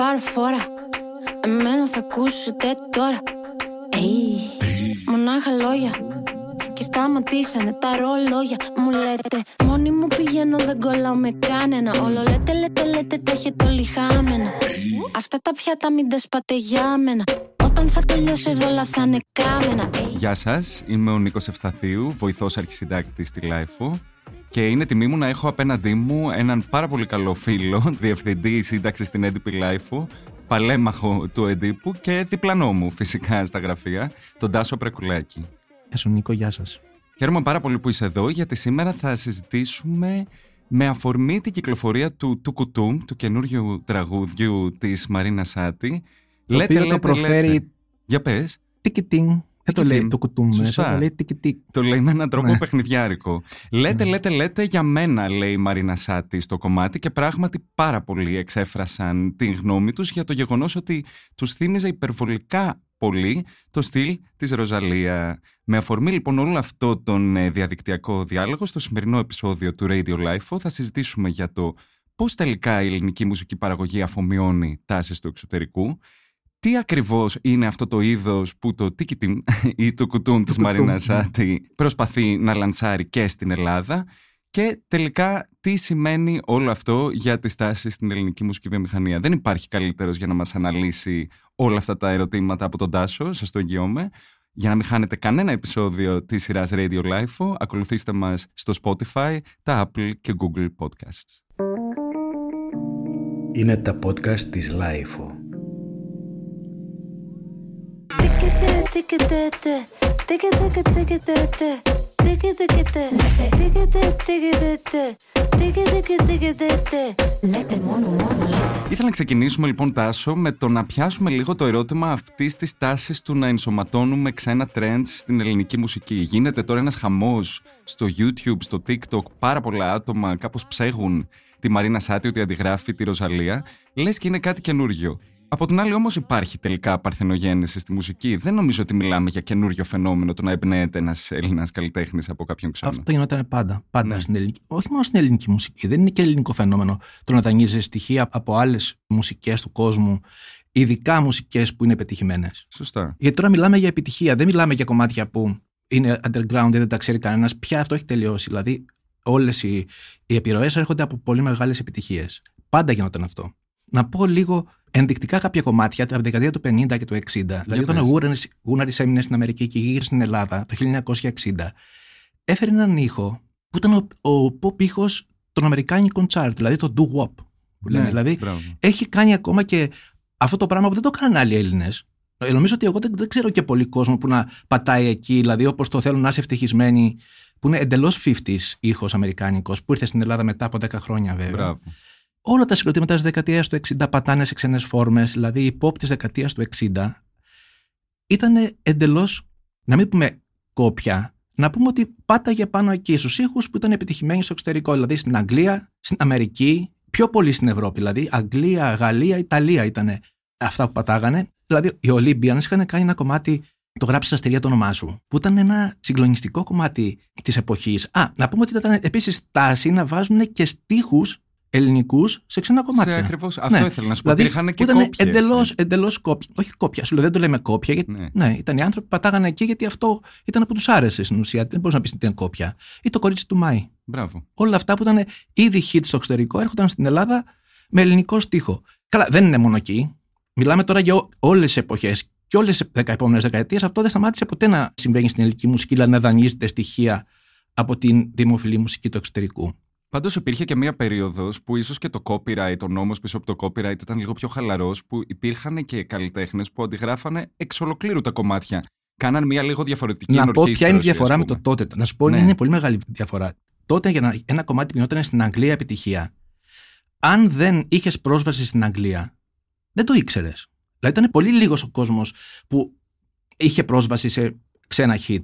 πάρω φόρα. Εμένα θα ακούσετε τώρα. Έι, μονάχα λόγια. Και σταματήσανε τα ρολόγια. Μου λέτε, μόνη μου πηγαίνω, δεν κολλάω με κανένα. Όλο λέτε, λέτε, λέτε, τα έχετε όλοι χάμενα. Αυτά τα πιάτα μην τα σπάτε για μένα. Όταν θα τελειώσει εδώ, όλα θα είναι κάμενα. Έι. Γεια σας, είμαι ο Νίκος Ευσταθίου, βοηθός αρχισυντάκτης στη LiFO. Και είναι τιμή μου να έχω απέναντί μου έναν πάρα πολύ καλό φίλο, διευθυντή σύνταξης στην έντυπη LiFO, παλέμαχο του εντύπου και διπλανό μου φυσικά στα γραφεία, τον Τάσο Πρεκουλάκη. Γεια σου Νίκο, γεια σας. Χαίρομαι πάρα πολύ που είσαι εδώ, γιατί σήμερα θα συζητήσουμε με αφορμή την κυκλοφορία του του Κουτούμ, του καινούριου τραγούδιου της Μαρίνα Σάτι. Το οποίο το προφέρει Για πες. τικιτίνγκ. Δεν το λέει Τικιτίνγκ. το κουτούμ Σωστά. μέσα, το λέει τικιτίκ. Το λέει με έναν τρόπο Ναι. παιχνιδιάρικο. Λέτε, λέτε, λέτε για μένα, λέει η Μαρίνα Σάτι στο κομμάτι και πράγματι πάρα πολλοί εξέφρασαν την γνώμη τους για το γεγονός ότι τους θύμιζε υπερβολικά πολύ το στυλ της Ροζαλία. Με αφορμή λοιπόν όλο αυτό τον ε, διαδικτυακό διάλογο, στο σημερινό επεισόδιο του Radio Life θα συζητήσουμε για το πώς τελικά η ελληνική μουσική παραγωγή αφομοιώνει τάσεις του εξωτερικού, τι ακριβώς είναι αυτό το είδος που το τίκιτιμ ή το κουτούν της κουτούμ, Μαρίνα ναι. Σάτι προσπαθεί να λανσάρει και στην Ελλάδα και τελικά τι σημαίνει όλο αυτό για τις τάσεις στην ελληνική μουσική βιομηχανία. Δεν υπάρχει καλύτερος για να μας αναλύσει όλα αυτά τα ερωτήματα από τον Τάσο, σας το εγγυώμαι. Για να μην χάνετε κανένα επεισόδιο της σειράς Radio Life, ακολουθήστε μας στο Spotify, τα Apple και Google Podcasts. Είναι τα podcast της Λάιφο. Τίκετε, τίκετε, τε. Τίκετε, τίκετε, τε. Τίκετε, τίκετε. Τίκετε, τίκετε, τε. Τίκετε, τίκετε, τε. Λέτε μόνο, μόνο λέτε. Ήθελα να ξεκινήσουμε λοιπόν Τάσο με το να πιάσουμε λίγο το ερώτημα αυτή τη τάση του να ενσωματώνουμε ξένα trends στην ελληνική μουσική. Γίνεται τώρα ένα χαμό στο YouTube, στο TikTok, πάρα πολλά άτομα κάπω ψέγουν τη Μαρίνα Σάτι ότι αντιγράφει τη Ροζαλία. Λε και είναι κάτι καινούριο. Από την άλλη, όμως, υπάρχει τελικά παρθενογέννηση στη μουσική. Δεν νομίζω ότι μιλάμε για καινούριο φαινόμενο το να εμπνέεται ένας Έλληνας καλλιτέχνης από κάποιον ξένο. Αυτό γινόταν πάντα. Πάντα Ναι. στην ελληνική. Όχι μόνο στην ελληνική μουσική. Δεν είναι και ελληνικό φαινόμενο το να δανείζει στοιχεία από άλλες μουσικές του κόσμου, ειδικά μουσικές που είναι πετυχημένες. Σωστά. Γιατί τώρα μιλάμε για επιτυχία. Δεν μιλάμε για κομμάτια που είναι underground ή δεν τα ξέρει κανένας. Πια αυτό έχει τελειώσει. Δηλαδή, όλες οι, οι επιρροές έρχονται από πολύ μεγάλες επιτυχίες. Πάντα γινόταν αυτό. Να πω λίγο ενδεικτικά κάποια κομμάτια από τη δεκαετία του 50 και του 60. δηλαδή, όταν ο πες. Γούναρης έμεινε στην Αμερική και γύρισε στην Ελλάδα το 1960, έφερε έναν ήχο που ήταν ο, ο pop ήχος των Αμερικάνικων chart, δηλαδή το doo-wop. Που λένε. Ναι, δηλαδή, μπράβο. έχει κάνει ακόμα και αυτό το πράγμα που δεν το κάνουν άλλοι Έλληνες. Νομίζω ότι εγώ δεν, δεν ξέρω και πολύ κόσμο που να πατάει εκεί, δηλαδή όπως το θέλουν να είσαι ευτυχισμένοι, που είναι εντελώς 50s ήχος Αμερικάνικος, που ήρθε στην Ελλάδα μετά από 10 χρόνια βέβαια. Μπράβο. Όλα τα συγκροτήματα της δεκαετίας του 60 πατάνε σε ξένες φόρμες, δηλαδή η pop της δεκαετίας του 60 ήταν εντελώς, να μην πούμε κόπια, να πούμε ότι πάταγε πάνω εκεί στους ήχους που ήταν επιτυχημένοι στο εξωτερικό, δηλαδή στην Αγγλία, στην Αμερική, πιο πολύ στην Ευρώπη. Δηλαδή Αγγλία, Γαλλία, Ιταλία ήταν αυτά που πατάγανε. Δηλαδή οι Olympians είχαν κάνει ένα κομμάτι το γράψεις στα αστέρια το όνομά σου, που ήταν ένα συγκλονιστικό κομμάτι της εποχής. Α, να πούμε ότι ήταν επίσης τάση να βάζουν και στίχους ελληνικούς σε ξένα κομμάτια. Σε ακριβώς, αυτό ήθελα να σου πω. Δηλαδή, Υπήρχαν και που ήταν κόπιες. εντελώς, εντελώς κόπια. Όχι κόπια, σου λέω, δεν το λέμε κόπια. Γιατί, Ναι. ναι. ήταν οι άνθρωποι που πατάγανε εκεί γιατί αυτό ήταν που τους άρεσε στην ουσία. Δεν μπορεί να πεις ότι ήταν κόπια. Ή το κορίτσι του Μάη. Μπράβο. Όλα αυτά που ήταν ήδη hit στο εξωτερικό έρχονταν στην Ελλάδα με ελληνικό στίχο. Καλά, δεν είναι μόνο εκεί. Μιλάμε τώρα για όλες τις εποχές και όλες τις επόμενες δεκαετίες. Αυτό δεν σταμάτησε ποτέ να συμβαίνει στην ελληνική μουσική, δηλαδή να δανείζεται στοιχεία από την δημοφιλή μουσική του εξωτερικού. Πάντως υπήρχε και μία περίοδος που ίσως και το copyright, ο νόμος πίσω από το copyright ήταν λίγο πιο χαλαρός, που υπήρχαν και καλλιτέχνες που αντιγράφανε εξ ολοκλήρου τα κομμάτια. Κάναν μία λίγο διαφορετική να πω ποια είναι η ενορχήστρωση, διαφορά ας με πούμε. το τότε. Να σου πω, Ναι. είναι πολύ μεγάλη διαφορά. Τότε για να, ένα κομμάτι που γινόταν στην Αγγλία επιτυχία, αν δεν είχες πρόσβαση στην Αγγλία, δεν το ήξερες. Δηλαδή ήταν πολύ λίγος ο κόσμος που είχε πρόσβαση σε ξένα hit.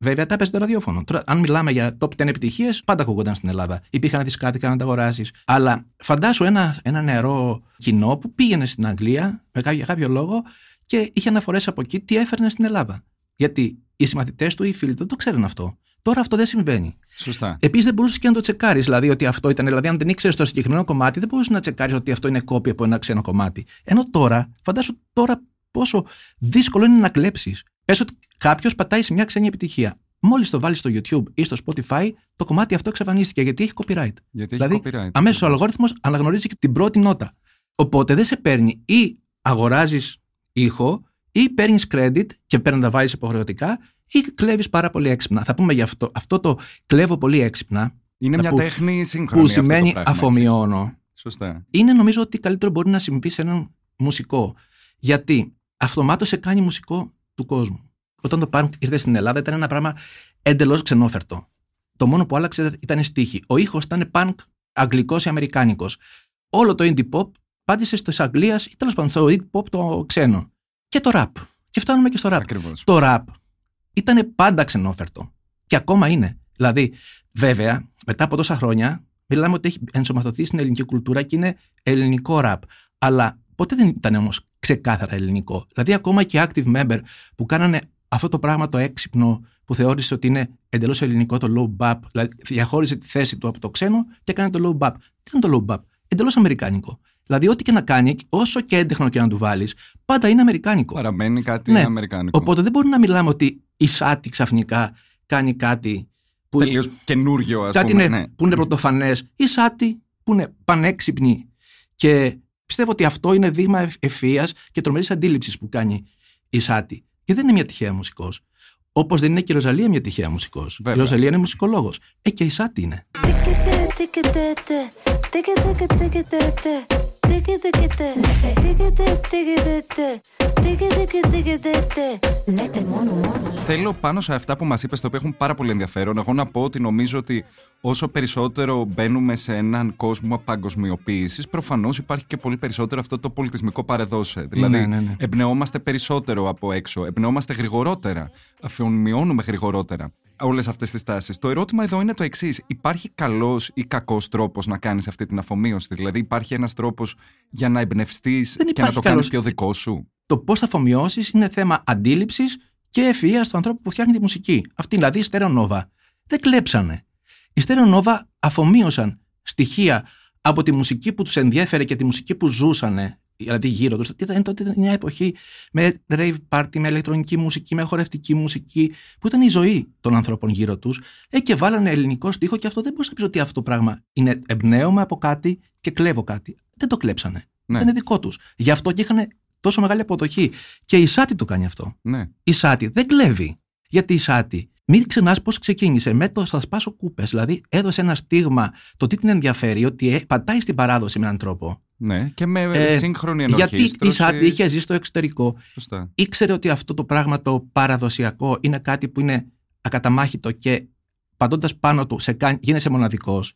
Βέβαια, τα έπαιζε το ραδιόφωνο. Τώρα, αν μιλάμε για top 10 επιτυχίες, πάντα ακούγονταν στην Ελλάδα. Υπήρχαν δισκάτικα να τα αγοράσει. Αλλά φαντάσου ένα, ένα νεαρό κοινό που πήγαινε στην Αγγλία με κάποιο, για κάποιο λόγο και είχε αναφορές από εκεί τι έφερνε στην Ελλάδα. Γιατί οι συμμαθητές του ή οι φίλοι του δεν το ξέρουν αυτό. Τώρα αυτό δεν συμβαίνει. Σωστά. Επίσης δεν μπορούσες και να το τσεκάρεις. Δηλαδή ότι αυτό ήταν. Δηλαδή, αν δεν ήξερες το συγκεκριμένο κομμάτι, δεν μπορούσες να τσεκάρεις ότι αυτό είναι κόπη από ένα ξένο κομμάτι. Ενώ τώρα, φαντάσου τώρα πόσο δύσκολο είναι να κλέψεις. Πες ότι κάποιος πατάει σε μια ξένη επιτυχία. Μόλις το βάλεις στο YouTube ή στο Spotify, το κομμάτι αυτό εξαφανίστηκε γιατί έχει copyright. Γιατί δηλαδή, έχει copyright. αμέσως ο αλγόριθμος αναγνωρίζει και την πρώτη νότα. Οπότε δεν σε παίρνει ή αγοράζεις ήχο ή παίρνεις credit και παίρνεις να τα βάλει υποχρεωτικά ή κλέβεις πάρα πολύ έξυπνα. Θα πούμε γι' αυτό. Αυτό το κλέβω πολύ έξυπνα. Είναι μια που- τέχνη σύγχρονη. Που αυτό το σημαίνει πράγμα, έτσι. αφομοιώνω. Σωστά. Είναι νομίζω ότι καλύτερο μπορεί να συμβεί σε έναν μουσικό. Γιατί αυτομάτως σε κάνει μουσικό του κόσμου. Όταν το punk ήρθε στην Ελλάδα ήταν ένα πράγμα εντελώς ξενόφερτο. Το μόνο που άλλαξε ήταν η στίχη. Ο ήχος ήταν punk αγγλικός ή αμερικάνικος. Όλο το indie pop πάντησε τη Αγγλίας ή τέλος πάντων στο indie pop το ξένο. Και το rap. Και φτάνουμε και στο rap. Ακριβώς. Το rap ήταν πάντα ξενόφερτο. Και ακόμα είναι. Δηλαδή, βέβαια, μετά από τόσα χρόνια, μιλάμε ότι έχει ενσωματωθεί στην ελληνική κουλτούρα και είναι ελληνικό rap. Αλλά ποτέ δεν ήταν όμως ξεκάθαρα ελληνικό. Δηλαδή, ακόμα και active member που κάνανε αυτό το πράγμα το έξυπνο που θεώρησε ότι είναι εντελώς ελληνικό το low bap, δηλαδή διαχώρισε τη θέση του από το ξένο και έκανε το low bap. Τι ήταν το low bap, εντελώς αμερικάνικο. Δηλαδή, ό,τι και να κάνει, όσο και έντεχνο και να του βάλεις, πάντα είναι αμερικάνικο. Παραμένει κάτι Ναι. αμερικάνικο. Οπότε δεν μπορεί να μιλάμε ότι η Σάτι ξαφνικά κάνει κάτι που, Τελείως καινούριο, ας κάτι πούμε. είναι, ναι. που είναι πρωτοφανές. Η Σάτι που είναι πανέξυπνη. Και πιστεύω ότι αυτό είναι δείγμα ευφυία και τρομερής αντίληψης που κάνει η Σάτι. Και δεν είναι μια τυχαία μουσικός. Όπως δεν είναι και η Ροζαλία μια τυχαία μουσικός. Η Βέβαια. Ροζαλία είναι μουσικολόγος. Ε, και η Σάτι είναι. Λέτε μόνο μόνο Θέλω πάνω σε αυτά που μα είπε, τα οποία έχουν πάρα πολύ ενδιαφέρον, εγώ να πω ότι νομίζω ότι όσο περισσότερο μπαίνουμε σε έναν κόσμο παγκοσμιοποίηση, προφανώ υπάρχει και πολύ περισσότερο αυτό το πολιτισμικό παρεδώσε. Δηλαδή, Ναι, ναι, ναι. εμπνεόμαστε περισσότερο από έξω, εμπνεόμαστε γρηγορότερα, αφιονμιώνουμε γρηγορότερα όλες αυτές τις τάσεις. Το ερώτημα εδώ είναι το εξής. Υπάρχει καλός ή κακός τρόπος να κάνεις αυτή την αφομοίωση, Δηλαδή, υπάρχει ένας τρόπος για να εμπνευστείς και να υπάρχει το κάνεις καλός. πιο δικό σου; το πώς θα αφομοιώσεις είναι θέμα αντίληψης και ευφυα του ανθρώπου που φτιάχνει τη μουσική. Αυτή δηλαδή η Στερεονόβα. Δεν κλέψανε. Οι Στερεονόβα αφομοίωσαν στοιχεία από τη μουσική που τους ενδιέφερε και τη μουσική που ζούσανε, δηλαδή γύρω τους. Ήταν τότε μια εποχή με rave party, με ηλεκτρονική μουσική, με χορευτική μουσική, που ήταν η ζωή των ανθρώπων γύρω τους. Ε, και βάλανε ελληνικό στίχο και αυτό δεν μπορείς να πεις ότι αυτό το πράγμα είναι εμπνέομαι από κάτι και κλέβω κάτι. Δεν το κλέψανε. Ναι. Ήταν δικό τους. Γι' αυτό και είχαν τόσο μεγάλη αποδοχή. Και η Σάτι το κάνει αυτό. Ναι. Η Σάτι δεν κλέβει. Γιατί η Σάτι, μην ξεχνάς πώς ξεκίνησε με το Θα σπάσω κούπες. Δηλαδή έδωσε ένα στίγμα το τι την ενδιαφέρει, ότι ε, πατάει στην παράδοση με έναν τρόπο. Ναι, και με Ε, σύγχρονη Γιατί ενορχήστρωση. η Σάτι είχε ζει στο εξωτερικό, Σωστά. ήξερε ότι αυτό το πράγμα το παραδοσιακό είναι κάτι που είναι ακαταμάχητο και παντώντα πάνω του σε κάνει, γίνεσαι μοναδικός.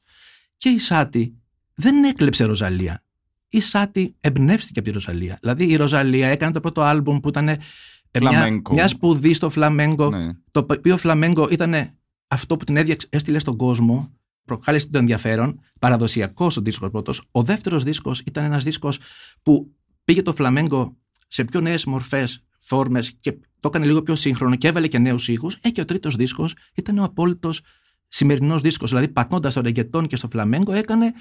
Και η Σάτι δεν έκλεψε Ροζαλία. Η Σάτι εμπνεύστηκε από τη Ροζαλία. Δηλαδή η Ροζαλία έκανε το πρώτο άλμπουμ που ήταν ε, μια, Φλαμέγκο. μια σπουδή στο φλαμέγκο. Ναι. Το οποίο φλαμέγκο ήταν αυτό που την έδιαξε, έστειλε στον κόσμο, προκάλεσε το ενδιαφέρον, παραδοσιακός ο δίσκος πρώτος. Ο δεύτερος δίσκος ήταν ένας δίσκος που πήγε το φλαμέγκο σε πιο νέες μορφές, φόρμες και το έκανε λίγο πιο σύγχρονο και έβαλε και νέους ήχους. Ε, και ο τρίτος δίσκος ήταν ο απόλυτος σημερινός δίσκος. Δηλαδή, πατώντας στο ρεγκετόν και στο φλαμέγκο, έκανε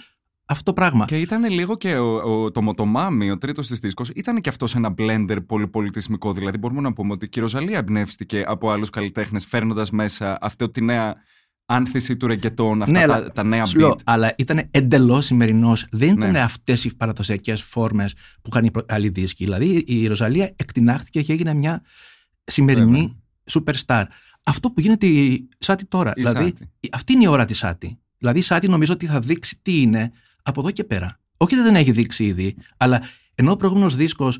αυτό το πράγμα. Και ήταν λίγο και ο, ο, το Μοτομάμι, ο τρίτος της δίσκος, ήταν και αυτός ένα blender πολυπολιτισμικό. Δηλαδή, μπορούμε να πούμε ότι και η Ροζαλία εμπνεύστηκε από άλλους καλλιτέχνες, φέρνοντας μέσα αυτή τη νέα άνθηση του ρεγκετόν, αυτά Ναι, τα, αλλά- τα νέα Σου λέω, beat. αλλά ήταν εντελώς σημερινός. Δεν ήταν Ναι. αυτές οι παραδοσιακές φόρμες που είχαν οι προ- άλλοι δίσκοι. Δηλαδή η Ροζαλία εκτινάχθηκε και έγινε μια σημερινή superstar. Αυτό που γίνεται η Σάτι τώρα. Η δηλαδή, Σάτι. η- αυτή είναι η ώρα της Σάτι. Δηλαδή η Σάτι νομίζω ότι θα δείξει τι είναι από εδώ και πέρα. Όχι ότι δεν έχει δείξει ήδη, αλλά ενώ ο προηγούμενος δίσκος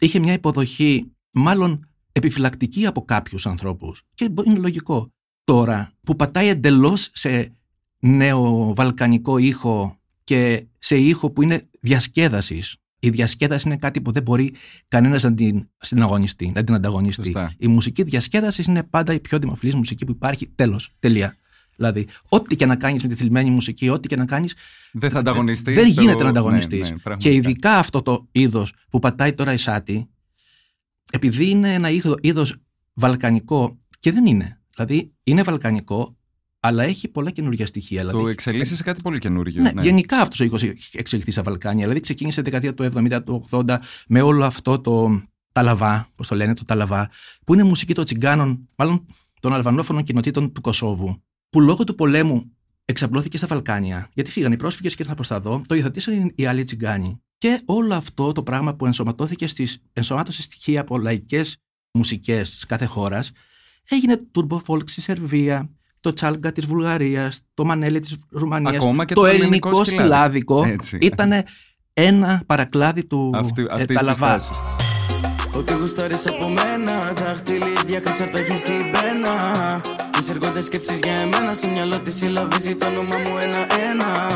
είχε μια υποδοχή μάλλον επιφυλακτική από κάποιους ανθρώπους. Και μπο- είναι λογικό. Τώρα που πατάει εντελώς σε νέο βαλκανικό ήχο και σε ήχο που είναι διασκέδασης. Η διασκέδαση είναι κάτι που δεν μπορεί κανένας να την συναγωνιστεί, να την ανταγωνιστεί. Σωστά. Η μουσική διασκέδασης είναι πάντα η πιο δημοφιλής μουσική που υπάρχει. Τέλος. Τελεία. Δηλαδή, ό,τι και να κάνεις με τη θλιμμένη μουσική, ό,τι και να κάνεις, Δεν θα ανταγωνιστείς. δεν γίνεται να ανταγωνιστείς. ναι, και ειδικά αυτό το είδος που πατάει τώρα η Σάτι, επειδή είναι ένα είδος βαλκανικό και δεν είναι. Δηλαδή, είναι βαλκανικό, αλλά έχει πολλά καινούργια στοιχεία. Το δηλαδή, εξελίσσει σε κάτι πολύ καινούργιο. ναι, Γενικά αυτός ο οίκο έχει εξελιχθεί στα Βαλκάνια. Δηλαδή ξεκίνησε τη δεκαετία του 70, του 80 με όλο αυτό το ταλαβά, πώς το λένε, το ταλαβά, που είναι μουσική των τσιγκάνων, μάλλον των αλβανόφωνων κοινοτήτων του Κωσόβου, που λόγω του πολέμου εξαπλώθηκε στα Βαλκάνια, γιατί φύγαν οι πρόσφυγες και ήρθαν προς τα δω, το υιοθετήσαν οι άλλοι τσιγκάνοι. Και όλο αυτό το πράγμα που ενσωματώθηκε στις ενσωμάτωσε στοιχεία από λαϊκές μουσικές τη κάθε χώρας, έγινε turbo folk στη Σερβία, το τσάλγκα της Βουλγαρίας, το μανέλι της Ρουμανίας. το, το ελληνικό σκυλάδικο ήταν ένα παρακλάδι του αυτή, ε, Ταλαβά. Ό,τι γουστάρεις από μένα Δάχτυλίδια χρυσά το έχεις στην πένα Τις έρχονται σκέψεις για εμένα Στο μυαλό της συλλαβίζει το όνομα μου ένα-ένα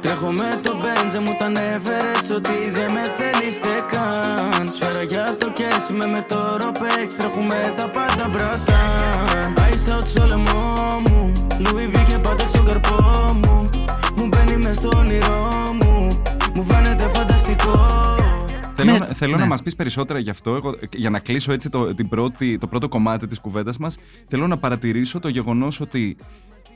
Τρέχω με το μπέντζε μου τα έφερες Ότι δεν με θέλεις τε καν Σφαίρα για το κέσι με με το ροπέξ Τρέχουμε τα πάντα μπραταν Ice out στο λαιμό μου Louis V και πάντα στον καρπό μου Μου μπαίνει μες στο όνειρό μου Μου φαίνεται φανταστικό Θέλω, ναι, θέλω ναι. να μας πεις περισσότερα γι' αυτό. Εγώ, για να κλείσω έτσι το, την πρώτη, το πρώτο κομμάτι της κουβέντας μας, θέλω να παρατηρήσω το γεγονός ότι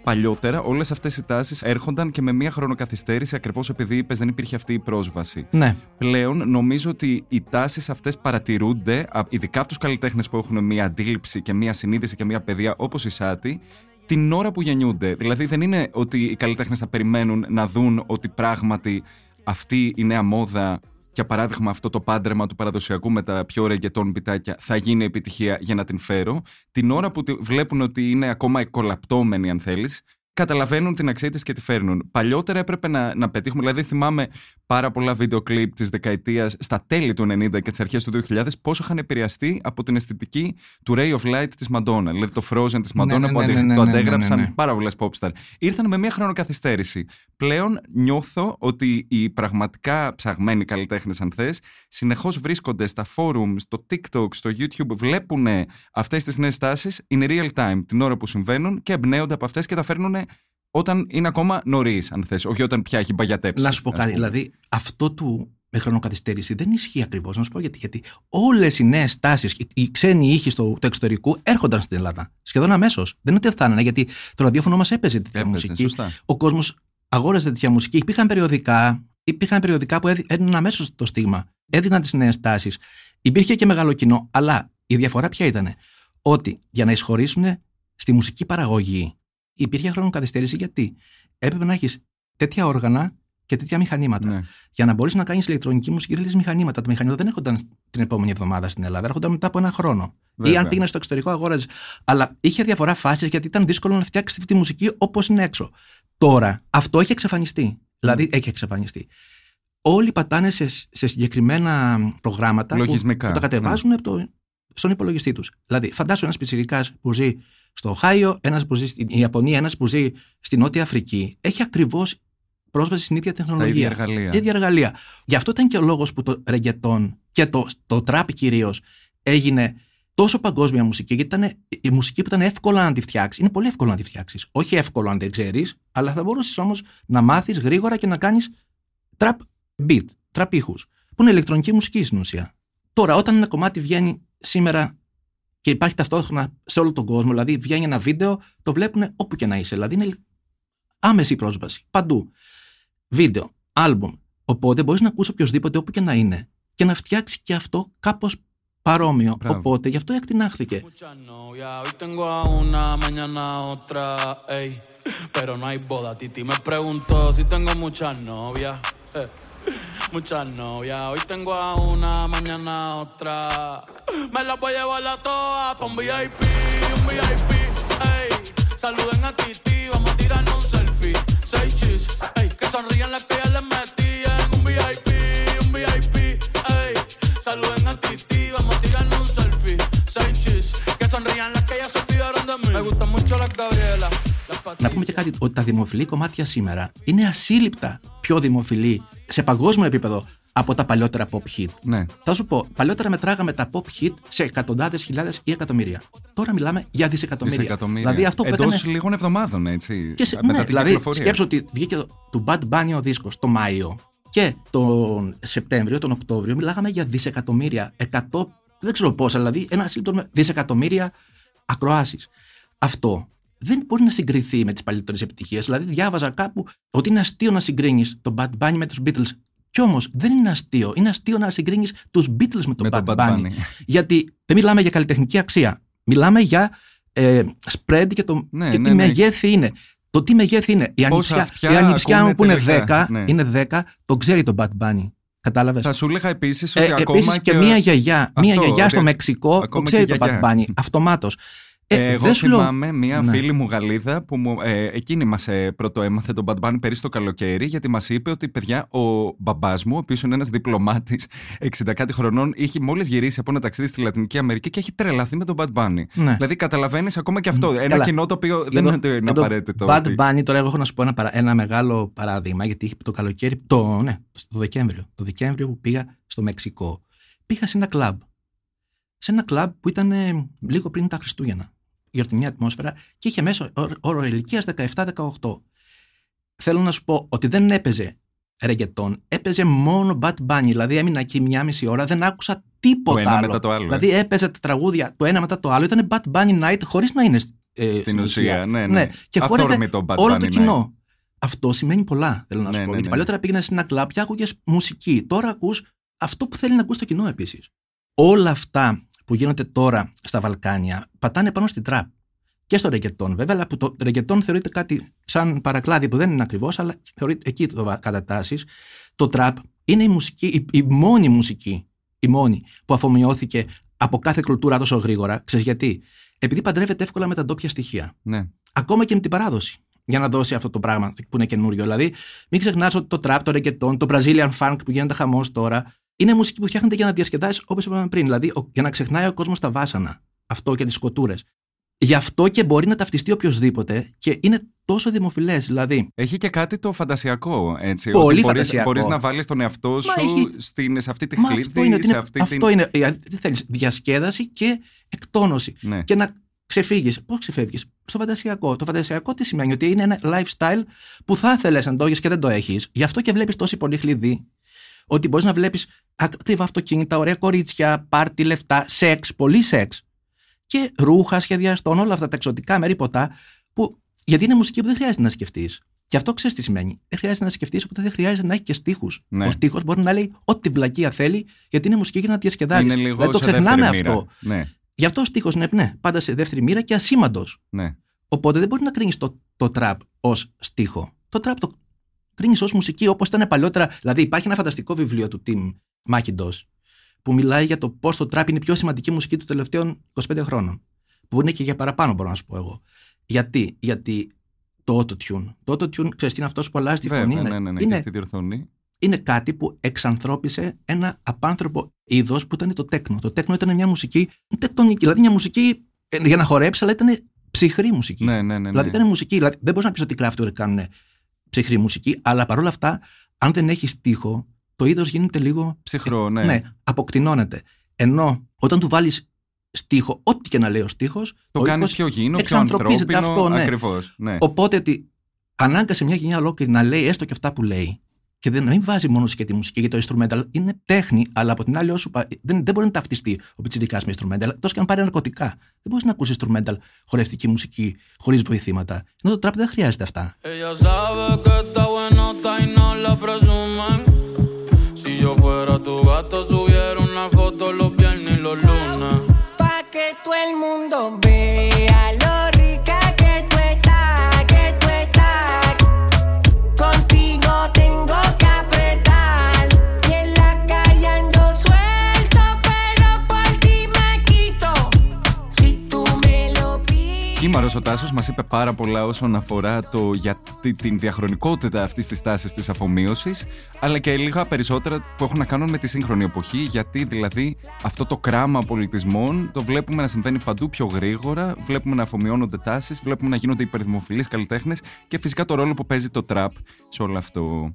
παλιότερα όλες αυτές οι τάσεις έρχονταν και με μία χρονοκαθυστέρηση ακριβώς επειδή είπες δεν υπήρχε αυτή η πρόσβαση. Ναι. Πλέον νομίζω ότι οι τάσεις αυτές παρατηρούνται, ειδικά από τους καλλιτέχνες που έχουν μία αντίληψη και μία συνείδηση και μία παιδεία όπως η Σάτι, την ώρα που γεννιούνται. Δηλαδή δεν είναι ότι οι καλλιτέχνες θα περιμένουν να δουν ότι πράγματι αυτή η νέα μόδα για παράδειγμα αυτό το πάντρεμα του παραδοσιακού με τα πιο ρεγκετών πιτάκια θα γίνει επιτυχία για να την φέρω, την ώρα που βλέπουν ότι είναι ακόμα εκολαπτώμενη αν θέλεις, καταλαβαίνουν την αξία της και τη φέρνουν. Παλιότερα έπρεπε να, να πετύχουμε, δηλαδή θυμάμαι πάρα πολλά βίντεο κλιπ της δεκαετίας στα τέλη του 90 και τις αρχές του 2000 πόσο είχαν επηρεαστεί από την αισθητική του Ray of Light της Madonna. Δηλαδή το Frozen της Madonna που το αντέγραψαν πάρα πολλές popstar. Ήρθαν με μια χρονοκαθυστέρηση. Πλέον νιώθω ότι οι πραγματικά ψαγμένοι καλλιτέχνες, αν θες, συνεχώς βρίσκονται στα forums, στο TikTok, στο YouTube, βλέπουν αυτές τις νέες τάσεις in real time την ώρα που συμβαίνουν και εμπνέονται από αυτές και τα φέρνουν όταν είναι ακόμα νωρίς, αν θες, όχι όταν πια έχει μπαγιατέψει. Να σου πω κάτι. Δηλαδή, αυτό του με χρονοκαθυστέρηση δεν ισχύει ακριβώς. Να σου πω γιατί. Γιατί όλες οι νέες τάσεις, οι ξένοι ήχοι στο, του εξωτερικού έρχονταν στην Ελλάδα. Σχεδόν αμέσως. Δεν είναι ότι φτάνανε, γιατί το ραδιόφωνο μας έπαιζε τέτοια έπαιζε, μουσική. Σωστά. Ο κόσμος αγόραζε τέτοια μουσική. Υπήρχαν περιοδικά, υπήρχαν περιοδικά που έδιναν αμέσως το στίγμα. Έδιναν τις νέες τάσεις. Υπήρχε και μεγάλο κοινό. Αλλά η διαφορά ποια ήταν. Ότι για να εισχωρήσουν στη μουσική παραγωγή υπήρχε χρονοκαθυστέρηση γιατί έπρεπε να έχεις τέτοια όργανα και τέτοια μηχανήματα. Ναι. Για να μπορείς να κάνεις ηλεκτρονική μουσική, θέλει μηχανήματα. Τα μηχανήματα δεν έρχονταν την επόμενη εβδομάδα στην Ελλάδα, έρχονταν μετά από ένα χρόνο. Βέβαια. Ή αν πήγαινες στο εξωτερικό, αγόραζες. Αλλά είχε διαφορά φάσεις γιατί ήταν δύσκολο να φτιάξεις αυτή τη μουσική όπως είναι έξω. Τώρα αυτό έχει εξαφανιστεί. Δηλαδή έχει εξαφανιστεί. Όλοι πατάνε σε, σε συγκεκριμένα προγράμματα Λογισμικά. που, τα κατεβάζουν mm. το, στον υπολογιστή τους. Δηλαδή, φαντάσου ένας πιτσυρικά που ζει στο Οχάιο, ένας που ζει στην Ιαπωνία, ένας που ζει στη Νότια Αφρική, έχει ακριβώς πρόσβαση στην ίδια τεχνολογία. Στα ίδια εργαλεία. ίδια εργαλεία. Γι' αυτό ήταν και ο λόγος που το ρεγκετόν και το, το τραπ κυρίως έγινε τόσο παγκόσμια μουσική, γιατί ήταν η μουσική που ήταν εύκολα να τη φτιάξεις. Είναι πολύ εύκολο να τη φτιάξεις. Όχι εύκολο αν δεν ξέρεις, αλλά θα μπορούσες όμως να μάθεις γρήγορα και να κάνεις τραπ beat, τραπ ήχους, που είναι ηλεκτρονική μουσική στην ουσία. Τώρα, όταν ένα κομμάτι βγαίνει σήμερα και υπάρχει ταυτόχρονα σε όλο τον κόσμο. Δηλαδή, βγαίνει ένα βίντεο, το βλέπουν όπου και να είσαι. Δηλαδή, είναι άμεση πρόσβαση. Παντού. Βίντεο, άλμπουμ. Οπότε μπορείς να ακούσει οποιοδήποτε όπου και να είναι και να φτιάξει και αυτό κάπως παρόμοιο. Μπράβο. Οπότε γι' αυτό εκτινάχθηκε. Pero no hay boda, Titi me preguntó si tengo muchas novias. Eh. muchas novias. Hoy tengo a una, mañana otra. Me las voy a llevar a todas pa' un VIP, un VIP. Ey, saluden a Titi, vamos a tirarnos un selfie. Seis chis, ey, que sonrían las que ya les metí en un VIP, un VIP. Ey, saluden a Titi, vamos a tirarnos un selfie. Seis chis, que sonrían las que ya se olvidaron de mí. Me gustan mucho las Gabriela. Να πούμε και κάτι, ότι τα δημοφιλή κομμάτια σήμερα είναι ασύλληπτα πιο δημοφιλή σε παγκόσμιο επίπεδο από τα παλιότερα pop hit. Ναι. Θα σου πω, παλιότερα μετράγαμε τα pop hit σε εκατοντάδες χιλιάδες ή εκατομμύρια. Τώρα μιλάμε για δισεκατομμύρια. δισεκατομμύρια. Δηλαδή αυτό που Εντός έκανε... λίγων εβδομάδων, έτσι. Και σε... μετά ναι, δηλαδή, σκέψω ότι βγήκε το Bad Bunny ο δίσκος το Μάιο και τον Σεπτέμβριο, τον Οκτώβριο, μιλάγαμε για δισεκατομμύρια. Εκατό, δεν ξέρω πόσα, δηλαδή ένα σύμπτωμα δισεκατομμύρια ακροάσεις. Αυτό δεν μπορεί να συγκριθεί με τις παλιότερες επιτυχίες. Δηλαδή, διάβαζα κάπου ότι είναι αστείο να συγκρίνεις τον Bad Bunny με τους Beatles. Κι όμως δεν είναι αστείο. Είναι αστείο να συγκρίνεις τους Beatles με τον Με Bad, τον Bad Bunny. Bunny. Γιατί δεν μιλάμε για καλλιτεχνική αξία. Μιλάμε για ε, spread και, το, Ναι, και ναι, τι ναι. μεγέθη είναι. Το τι μεγέθη είναι. Η Πόσα ανιψιά, αυτιά η ανιψιά μου ακούνε που είναι τελικά. 10, Ναι. είναι 10, το ξέρει τον Bad Bunny. Κατάλαβες; Θα σου έλεγα επίσης Ε, ότι ακόμα. Επίσης και μία γιαγιά, μία Αυτό, γιαγιά στο ότι Μεξικό το ακόμα ξέρει και τον Bad γιαγιά. Bunny. Αυτομάτως. Ε, εγώ δεν σου λέω- θυμάμαι μία Ναι. φίλη μου Γαλλίδα που μου, ε, εκείνη μας ε, πρώτο έμαθε τον Bad Bunny πέρυσι το καλοκαίρι γιατί μας είπε ότι παιδιά ο μπαμπάς μου, ο οποίος είναι ένας διπλωμάτης 60 κάτι χρονών, είχε μόλις γυρίσει από ένα ταξίδι στη Λατινική Αμερική και έχει τρελαθεί με τον Bad Bunny. Ναι. Δηλαδή καταλαβαίνεις ακόμα και αυτό. Ένα Καλά. κοινό το οποίο Για δεν το- είναι το- είναι για το απαραίτητο. Bad ότι- Bunny, τώρα εγώ έχω να σου πω ένα, παρα- ένα μεγάλο παράδειγμα, γιατί είχε το καλοκαίρι, το, ναι, το Δεκέμβριο. Το Δεκέμβριο που πήγα στο Μεξικό, πήγα σε ένα κλαμπ. Σε ένα κλαμπ που ήταν ε, λίγο πριν τα Χριστούγεννα. Γιορτινή ατμόσφαιρα και είχε μέσα όρ- όρο ηλικίας 17-18. Θέλω να σου πω ότι δεν έπαιζε ρεγκετόν, έπαιζε μόνο Bad Bunny. Δηλαδή έμεινα εκεί μια μισή ώρα, δεν άκουσα τίποτα Το ένα άλλο. μετά το άλλο, ε. Δηλαδή έπαιζε τα τραγούδια το ένα μετά το άλλο. Ήταν Bad Bunny Night χωρίς να είναι ε, Στην ουσία, ναι, ναι. Και χόρευε Αθόρμητο Bad όλο Bunny το night. κοινό. Αυτό σημαίνει πολλά, θέλω να σου Ναι, πω. ναι, Γιατί ναι. παλιότερα πήγαινες σε ένα κλαμπ και άκουγες μουσική. Τώρα ακούς αυτό που θέλει να ακούσει το κοινό επίσης. Όλα αυτά που γίνονται τώρα στα Βαλκάνια πατάνε πάνω στην τραπ. Και στο ρεγκετόν, βέβαια, αλλά που το ρεγκετόν θεωρείται κάτι σαν παρακλάδι που δεν είναι ακριβώς, αλλά θεωρείται εκεί το κατατάσσεις. Το τραπ είναι η μουσική, η, η μόνη μουσική, η μόνη που αφομοιώθηκε από κάθε κουλτούρα τόσο γρήγορα. Ξέρεις γιατί; Επειδή παντρεύεται εύκολα με τα ντόπια στοιχεία Ναι. ακόμα και με την παράδοση. Για να δώσει αυτό το πράγμα που είναι καινούριο. Δηλαδή, μην ξεχνάς ότι το trap, το reggaeton, το Brazilian funk που γίνεται χαμός τώρα, είναι μουσική που φτιάχνεται για να διασκεδάσεις όπως είπαμε πριν. Δηλαδή, ο- για να ξεχνάει ο κόσμος τα βάσανα. Αυτό και τις σκοτούρε. Γι' αυτό και μπορεί να ταυτιστεί οποιοδήποτε και είναι τόσο δημοφιλές. Δηλαδή, Έχει και κάτι το φαντασιακό, έτσι. Πολύ ότι μπορείς, φαντασιακό. μπορείς να βάλεις τον εαυτό σου έχει- στην, σε αυτή τη μα χλίδη, αυτό είναι, ότι σε είναι, αυτή αυτό την... είναι δηλαδή, τι θέλεις, διασκέδαση και εκτόνωση. Ναι. και να ξεφύγεις. Πώς ξεφεύγεις, Στο φαντασιακό. Το φαντασιακό τι σημαίνει, ότι είναι ένα lifestyle που θα ήθελε να το έχεις και δεν το έχεις. Γι' αυτό και βλέπεις τόση πολύ χλειδί. Ότι μπορείς να βλέπεις ακριβά αυτοκίνητα, ωραία κορίτσια, πάρτι, λεφτά, σεξ, πολύ σεξ. Και ρούχα σχεδιαστών, όλα αυτά τα εξωτικά μέρη ποτά. Που, γιατί είναι μουσική που δεν χρειάζεται να σκεφτείς. Και αυτό ξέρεις τι σημαίνει. Δεν χρειάζεται να σκεφτείς, οπότε δεν χρειάζεται να έχει και στίχους. Ναι. Ο στίχος μπορεί να λέει ό,τι βλακεία θέλει, γιατί είναι μουσική για να διασκεδάζει. Είναι λίγο Δηλαδή το σε ξεχνάμε δεύτερη μοίρα. αυτό. Ναι, Γι' αυτό ο στίχος είναι ναι, πάντα σε δεύτερη μοίρα και ασήμαντος. ναι. Οπότε δεν μπορεί να κρίνεις το, το τραπ ως στίχο. Το τραπ το κρίνει ως μουσική όπως ήταν παλιότερα. Δηλαδή υπάρχει ένα φανταστικό βιβλίο του Tim Macintosh που μιλάει για το πώς το τραπ είναι η πιο σημαντική μουσική των τελευταίων 25 χρόνων. Που είναι και για παραπάνω, μπορώ να σου πω εγώ. Γιατί, Γιατί το autotune. Το autotune, ξέρεις τι είναι αυτός που αλλάζει τη Βέβαια, φωνή. ναι, είναι, ναι, ναι, είναι, και στη διορθώνη. είναι κάτι που εξανθρώπισε ένα απάνθρωπο είδος που ήταν το τέκνο. Το τέκνο ήταν μια μουσική τεκτονική, δηλαδή μια μουσική ε, για να χορέψει, αλλά ήταν ψυχρή μουσική. Ναι, ναι, ναι. Δηλαδή ναι. ήταν μουσική. Δηλαδή, δεν μπορείς να πεις ότι οι Kraftwerk κάνουν ψυχρή μουσική, αλλά παρόλα αυτά, αν δεν έχεις στίχο, το είδος γίνεται λίγο. Ψυχρό, ναι. ναι, αποκτηνώνεται. Ενώ όταν του βάλεις στίχο, ό,τι και να λέει ο στίχος. Το κάνεις πιο γίνο, πιο εξανθρωπίζεται ανθρώπινο. αυτό, ναι. Ακριβώς, ναι. Οπότε ότι ανάγκασε μια γενιά ολόκληρη να λέει έστω και αυτά που λέει και δεν, να μην βάζει μόνο και τη μουσική γιατί το instrumental είναι τέχνη, αλλά από την άλλη, όσο, πα- δεν, δεν μπορεί να ταυτιστεί ο πιτσιρικάς με instrumental. Τόσο και αν πάρει ναρκωτικά. Δεν μπορείς να ακούσεις instrumental χορευτική μουσική χωρίς βοηθήματα. Ενώ το trap δεν χρειάζεται αυτά. Ella sabe que está buenota y no la presumen. Si yo fuera tu gato, subiera pides. Χήμαρος ο Τάσος μας είπε πάρα πολλά όσον αφορά το γιατί την διαχρονικότητα αυτής της τάσης της αφομοίωσης αλλά και λίγα περισσότερα που έχουν να κάνουν με τη σύγχρονη εποχή γιατί δηλαδή αυτό το κράμα πολιτισμών το βλέπουμε να συμβαίνει παντού πιο γρήγορα βλέπουμε να αφομοιώνονται τάσεις, βλέπουμε να γίνονται υπερδημοφιλείς καλλιτέχνες και φυσικά το ρόλο που παίζει το τραπ σε όλο αυτό.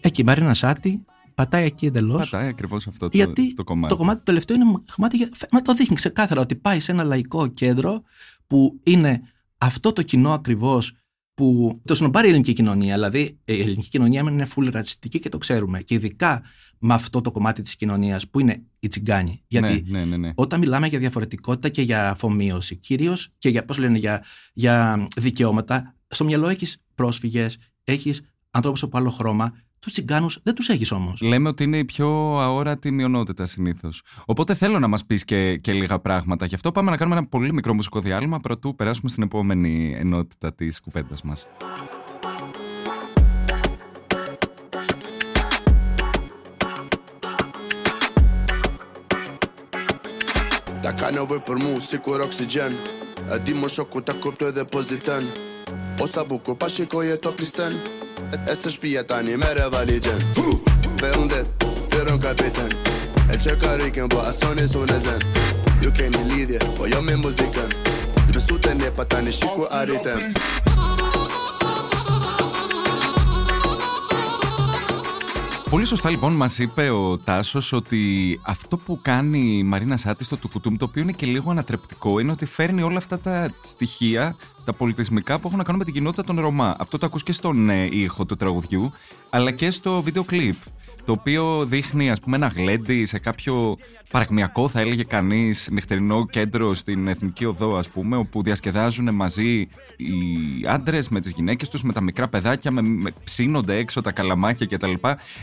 Εκεί η Μαρίνα Σάτι πατάει εκεί εντελώς. Πατάει ακριβώς αυτό το, Γιατί το κομμάτι. το κομμάτι το τελευταίο είναι κομμάτι για. Μα το δείχνει ξεκάθαρα ότι πάει σε ένα λαϊκό κέντρο που είναι αυτό το κοινό ακριβώς που το σνομπάρει η ελληνική κοινωνία. Δηλαδή η ελληνική κοινωνία είναι full ρατσιστική και το ξέρουμε. Και ειδικά με αυτό το κομμάτι της κοινωνίας που είναι η τσιγκάνη. Γιατί ναι, ναι, ναι, ναι. όταν μιλάμε για διαφορετικότητα και για αφομοίωση, κυρίως και για, πώς λένε, για, για δικαιώματα, στο μυαλό έχεις πρόσφυγες, έχεις ανθρώπους από άλλο χρώμα. Τους τσιγκάνους δεν τους έχεις όμως. Λέμε ότι είναι η πιο αόρατη μειονότητα συνήθως. Οπότε θέλω να μας πεις και, και λίγα πράγματα. Γι' αυτό πάμε να κάνουμε ένα πολύ μικρό μουσικό διάλειμμα πρωτού περάσουμε στην επόμενη ενότητα της κουβέντας μας. Ta ka nevoj për mu si kur oksigen E di më shoku ta Es të shpia tani mere valigjen. Dhe undet, të rën kapiten. E që ka riken, bo asoni su në zen. Ju keni lidhje, po jo me muziken Të besu të nje pa tani shiku ariten Πολύ σωστά λοιπόν μας είπε ο Τάσος ότι αυτό που κάνει η Μαρίνα Σάτη στο Τουκουτούμ το οποίο είναι και λίγο ανατρεπτικό είναι ότι φέρνει όλα αυτά τα στοιχεία, τα πολιτισμικά που έχουν να κάνουν με την κοινότητα των Ρωμά. Αυτό το ακούς και στον ε, ήχο του τραγουδιού αλλά και στο βίντεο κλιπ το οποίο δείχνει ας πούμε ένα γλέντι σε κάποιο παρακμιακό θα έλεγε κανείς νυχτερινό κέντρο στην Εθνική Οδό ας πούμε όπου διασκεδάζουν μαζί οι άντρες με τις γυναίκες τους με τα μικρά παιδάκια με, με ψήνονται έξω τα καλαμάκια κτλ.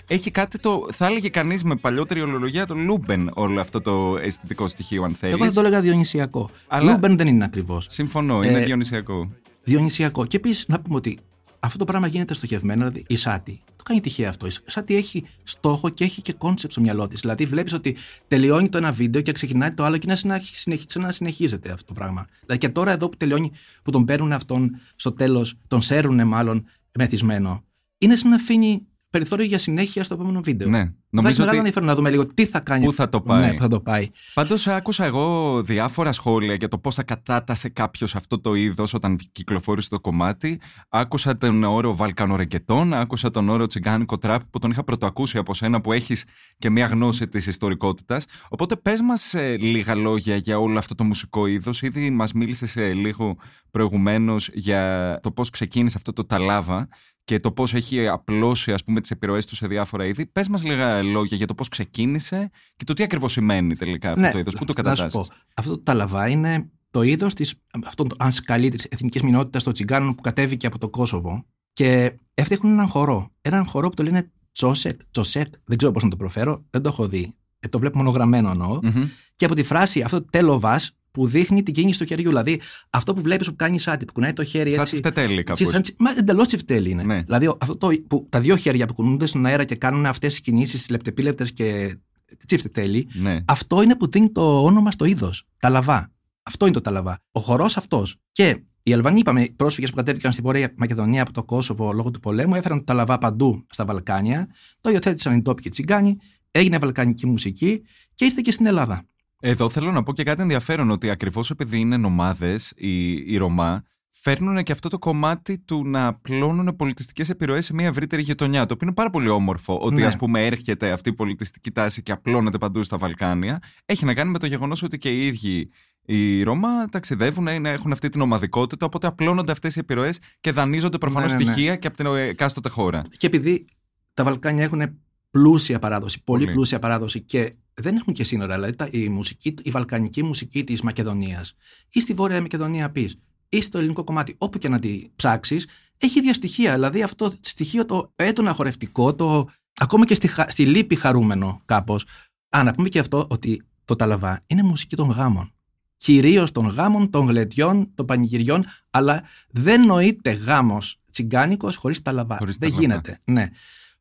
Έχει κάτι το θα έλεγε κανείς με παλιότερη ορολογία το Λούμπεν όλο αυτό το αισθητικό στοιχείο αν θέλεις. Εγώ θα το έλεγα διονυσιακό. Αλλά- Λούμπεν δεν είναι ακριβώς. Συμφωνώ, είναι Ε, διονυσιακό. Διονυσιακό. Και επίσης να πούμε ότι αυτό το πράγμα γίνεται στοχευμένα. Δηλαδή η Σάττι το κάνει τυχαία αυτό. Η Σάττι έχει στόχο και έχει και κόνσεπτ στο μυαλό της. Δηλαδή βλέπεις ότι τελειώνει το ένα βίντεο και ξεκινάει το άλλο και να, συνεχ- συνεχ- σαν να συνεχίζεται αυτό το πράγμα. Δηλαδή και τώρα εδώ που τελειώνει, που τον παίρνουν αυτόν στο τέλος, τον σέρουν μάλλον μεθυσμένο, είναι σαν να αφήνει περιθώριο για συνέχεια στο επόμενο βίντεο. Ναι. Θα έχει Νομίζω μεγάλο ότι ενδιαφέρον να δούμε λίγο τι θα κάνει. Πού θα το πάει. Ναι, πού θα το πάει. Πάντως, άκουσα εγώ διάφορα σχόλια για το πώς θα κατέτασσε κάποιος αυτό το είδος όταν κυκλοφόρησε το κομμάτι. Άκουσα τον όρο Βαλκανορεκετών, άκουσα τον όρο Τσιγκάνικο Τραπ που τον είχα πρωτοακούσει από σένα που έχεις και μία γνώση της ιστορικότητας. Οπότε, πες μας λίγα λόγια για όλο αυτό το μουσικό είδος. Ήδη μας μίλησες λίγο προηγουμένως για το πώς ξεκίνησε αυτό το ταλάβα και το πώς έχει απλώσει ας πούμε, τις επιρροές του σε διάφορα είδη. Πες μας λίγα λόγια για το πώς ξεκίνησε και το τι ακριβώς σημαίνει τελικά αυτό το είδος. Πού το Ναι, να σου κατατάσσεις; πω. Αυτό το ταλαβά είναι το είδος της, αυτό το αν σκαλεί της εθνικής μηνότητα των Τσιγκάνων που κατέβηκε από το Κόσοβο. Και αυτοί έχουν έναν χορό. Έναν χορό που το λένε Τσόσεκ, Τσοσέκ, δεν ξέρω πώς να το προφέρω, δεν το έχω δει. Ε, το βλέπω μονογραμμένο εννοώ. Μμμ. Και από τη φράση αυτό το τέλοβα που δείχνει την κίνηση του χεριού. Δηλαδή αυτό που βλέπεις που κάνει σάτι, που κουνάει το χέρι Σαν έτσι. τσιφτετέλη κάπως. Τσι- σαν τσι- Μα εντελώς τσιφτέλη είναι. Ναι. Δηλαδή αυτό το, που, τα δύο χέρια που κουνούνται στον αέρα και κάνουν αυτές τι κινήσεις λεπτεπίλεπτες και τσιφτετέλη, Ναι. αυτό είναι που δίνει το όνομα στο είδος. Τα λαβά. Αυτό είναι το ταλαβά. Ο χορός αυτός. Και οι Αλβανοί, είπαμε, οι πρόσφυγες που κατέβηκαν στην πορεία Μακεδονία από το Κόσοβο λόγω του πολέμου, έφεραν το ταλαβά παντού στα Βαλκάνια. Το υιοθέτησαν οι τόποι τσιγκάνοι, έγινε βαλκανική μουσική και ήρθε και στην Ελλάδα. Εδώ θέλω να πω και κάτι ενδιαφέρον ότι ακριβώς επειδή είναι νομάδες οι, οι Ρωμά, φέρνουν και αυτό το κομμάτι του να απλώνουν πολιτιστικές επιρροές σε μια ευρύτερη γειτονιά. Το οποίο είναι πάρα πολύ όμορφο. Ότι, Ναι. ας πούμε, έρχεται αυτή η πολιτιστική τάση και απλώνεται παντού στα Βαλκάνια. Έχει να κάνει με το γεγονός ότι και οι ίδιοι οι Ρώμα ταξιδεύουν, είναι, έχουν αυτή την ομαδικότητα. Οπότε απλώνονται αυτές οι επιρροές και δανείζονται προφανώς Ναι, ναι, ναι. στοιχεία και από την εκάστοτε χώρα. Και επειδή τα Βαλκάνια έχουν πλούσια παράδοση, πολύ, Πολύ. πλούσια παράδοση και δεν έχουν και σύνορα. Δηλαδή τα- η, μουσική, η βαλκανική μουσική της Μακεδονίας ή στη Βόρεια Μακεδονία πεις ή στο ελληνικό κομμάτι, όπου και να τη ψάξεις, έχει ίδια στοιχεία. Δηλαδή αυτό το στοιχείο το έντονα χορευτικό, το, ακόμα και στη, χα- στη λύπη χαρούμενο κάπως. Α, να πούμε και αυτό ότι το ταλαβά είναι μουσική των γάμων. Κυρίως των γάμων, των γλεντιών, των πανηγυριών, αλλά δεν νοείται γάμος τσιγκάνικος χωρίς ταλαβά. Χωρίς δεν ταλαβά. γίνεται. Ναι.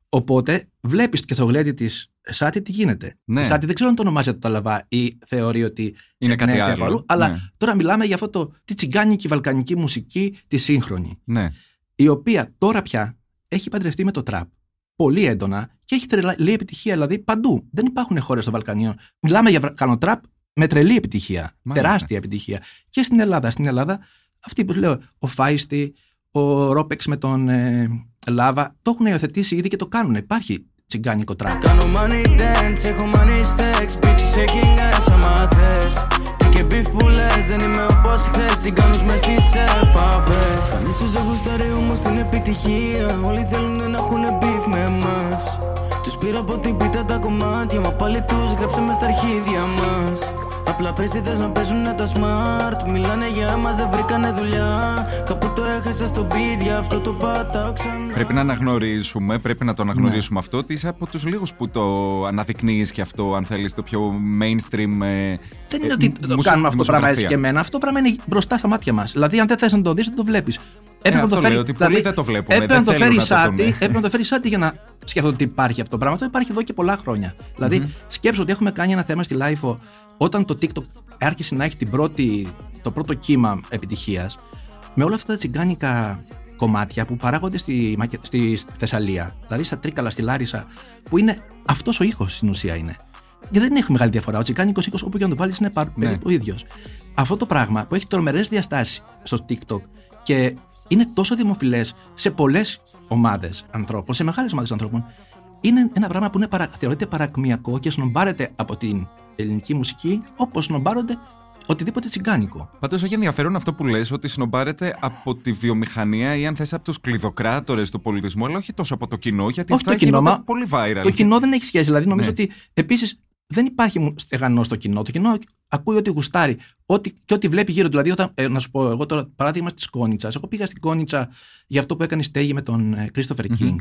Οπότε βλέπεις και στο γλέντι της Σάτι τι γίνεται. Ναι. Η Σάτι δεν ξέρω αν το ονομάζεται το ταλαβά ή θεωρεί ότι Είναι κάτι ναι, άλλο. από αλλά Ναι. τώρα μιλάμε για αυτό το τη τσιγκάνικη βαλκανική μουσική τη σύγχρονη ναι. η οποία τώρα πια έχει παντρευτεί με το τραπ πολύ έντονα και έχει τρελή επιτυχία δηλαδή παντού. Δεν υπάρχουν χώρες στο Βαλκανίο. Μιλάμε για κανοτραπ με τρελή επιτυχία. Μάλιστα. Τεράστια επιτυχία. Και στην Ελλάδα. Στην Ελλάδα, αυτοί που λέω, ο Φάιστη, ο Ρόπεξ με τον ε, Λάβα, το έχουν υιοθετήσει ήδη και το κάνουν. Υπάρχει τσιγκάνικο τραπ. Κάνω money dance, έχω money stacks Bitches shaking ass άμα θες. Τι και beef που λες δεν είμαι όπως όσοι χθες. Τσιγκάνους μες στις επαφές Κανείς τους δεν γουστάρει όμως την επιτυχία. Όλοι θέλουν να έχουν beef με εμάς Τους πήρα από την πίτα τα κομμάτια Μα πάλι τους γράψαμε στα αρχίδια μας Απλά πες τι θες να παίζουνε τα smart Μιλάνε για μας δεν βρήκανε δουλειά Κάπου το έχασα στο beat αυτό το πατάω ξανά Πρέπει να αναγνωρίσουμε, πρέπει να το αναγνωρίσουμε αυτό ότι είσαι από τους λίγους που το αναδεικνύεις και αυτό αν θέλεις το πιο mainstream ε, Δεν είναι ε, ότι το μουσο- κάνουμε αυτό το πράγμα έτσι δημοσιογραφία. και εμένα. Αυτό το πράγμα είναι μπροστά στα μάτια μας. Δηλαδή, αν δεν θες να το δεις, δεν το βλέπεις. Έπρεπε αυτό λέω, ότι πολλοί δεν το βλέπουμε, Έπρεπε δεν να το θέλουν φέρει να το σάτι, δούνε. έπρεπε να το φέρει σάτι για να σκεφτώ ότι υπάρχει αυτό το πράγμα. Αυτό υπάρχει εδώ και πολλά χρόνια. Δηλαδή, σκέψω ότι έχουμε κάνει ένα θέμα στη LIFO όταν το TikTok άρχισε να έχει την πρώτη, το πρώτο κύμα επιτυχίας με όλα αυτά τα τσιγκάνικα κομμάτια που παράγονται στη, Μακε- στη Θεσσαλία, δηλαδή στα Τρίκαλα, στη Λάρισα, που είναι αυτός ο ήχος στην ουσία είναι. Και δεν έχει μεγάλη διαφορά. Ο τσιγκάνικος ήχος, όπου και να το βάλεις, είναι πα- Ναι. περίπου ο ίδιος. Αυτό το πράγμα που έχει τρομερές διαστάσεις στο TikTok και είναι τόσο δημοφιλές σε πολλές ομάδες ανθρώπων, σε μεγάλες ομάδες ανθρώπων, είναι ένα πράγμα που είναι παρα, θεωρείται παρακμιακό και σνομπάρεται από την ελληνική μουσική όπως σνομπάρονται οτιδήποτε τσιγκάνικο. Πάντως έχει ενδιαφέρον αυτό που λες ότι συνομπάρεται από τη βιομηχανία ή αν θες από τους κλειδοκράτορες του πολιτισμού αλλά όχι τόσο από το κοινό γιατί Όχι αυτό το έχει κοινό, γινόταν μα πολύ viral. Το κοινό δεν έχει σχέση. Δηλαδή, νομίζω Ναι. ότι επίσης δεν υπάρχει μου- στεγανό στο κοινό. Το κοινό ακούει ό,τι γουστάρει ό,τι, και ό,τι βλέπει γύρω του. Δηλαδή, όταν, ε, να σου πω, εγώ τώρα παράδειγμα τη Κόνιτσας. Εγώ πήγα στην Κόνιτσα για αυτό που έκανε η Στέγη με τον Κρίστοφερ Κίνγκ.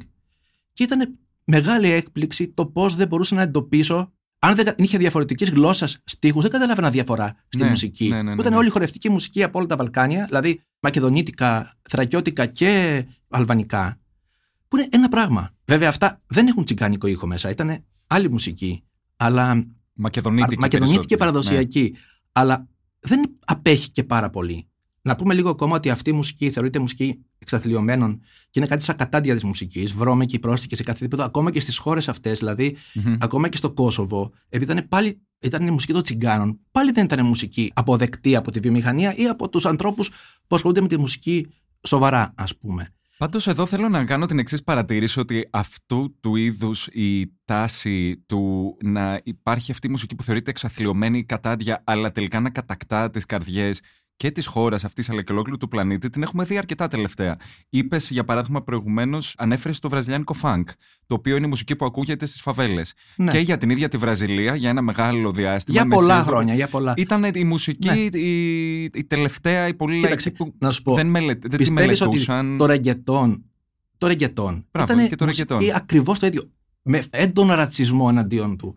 Και ήταν μεγάλη έκπληξη το πώς δεν μπορούσα να εντοπίσω. Αν δεν είχε διαφορετικής γλώσσας στίχους, δεν καταλάβαινα διαφορά στη Ναι, μουσική. ναι, ναι, ναι, Που ήταν ναι. όλη η χορευτική μουσική από όλα τα Βαλκάνια, δηλαδή μακεδονίτικα, θρακιώτικα και αλβανικά, που είναι ένα πράγμα. Βέβαια, αυτά δεν έχουν τσιγκάνικο ήχο μέσα. Ήταν άλλη μουσική. Αλλά Μακεδονίτικη, μακεδονίτικη και περισσότερο. παραδοσιακή. Αλλά δεν απέχει και πάρα πολύ. Να πούμε λίγο ακόμα ότι αυτή η μουσική θεωρείται μουσική εξαθλειωμένων και είναι κάτι σαν κατάντια της μουσικής. Βρώμικη, πρόστικη σε κάθε επίπεδο, ακόμα και στις χώρες αυτές, δηλαδή Μμμ. ακόμα και στο Κόσοβο, επειδή ήταν πάλι ήταν η μουσική των τσιγκάνων, πάλι δεν ήταν μουσική αποδεκτή από τη βιομηχανία ή από τους ανθρώπους που ασχολούνται με τη μουσική σοβαρά, ας πούμε. Πάντως, εδώ θέλω να κάνω την εξής παρατήρηση ότι αυτού του είδους η τάση του να υπάρχει αυτή η μουσική που θεωρείται εξαθλειωμένη κατάντια, αλλά τελικά να κατακτά τις καρδιές και της χώρας αυτής αλλά και ολόκληρου του πλανήτη, την έχουμε δει αρκετά τελευταία. Είπες, για παράδειγμα, προηγουμένως, ανέφερες το βραζιλιάνικο funk, το οποίο είναι η μουσική που ακούγεται στις φαβέλες. Ναι. Και για την ίδια τη Βραζιλία, για ένα μεγάλο διάστημα. Για με πολλά σίγουρο- χρόνια, για πολλά. Ήταν η μουσική, Ναι. η, η τελευταία, η πολύ Κοίταξε, λαϊκή που να σου πω, δεν, μελε, δεν τη Πιστεύεις ότι μελετούσαν. το ρεγκετόν, το ρεγκετόν Μπράβο, ήταν και το μουσική ρεγκετόν. ακριβώς το ίδιο, με έντονο ρατσισμό εναντίον του.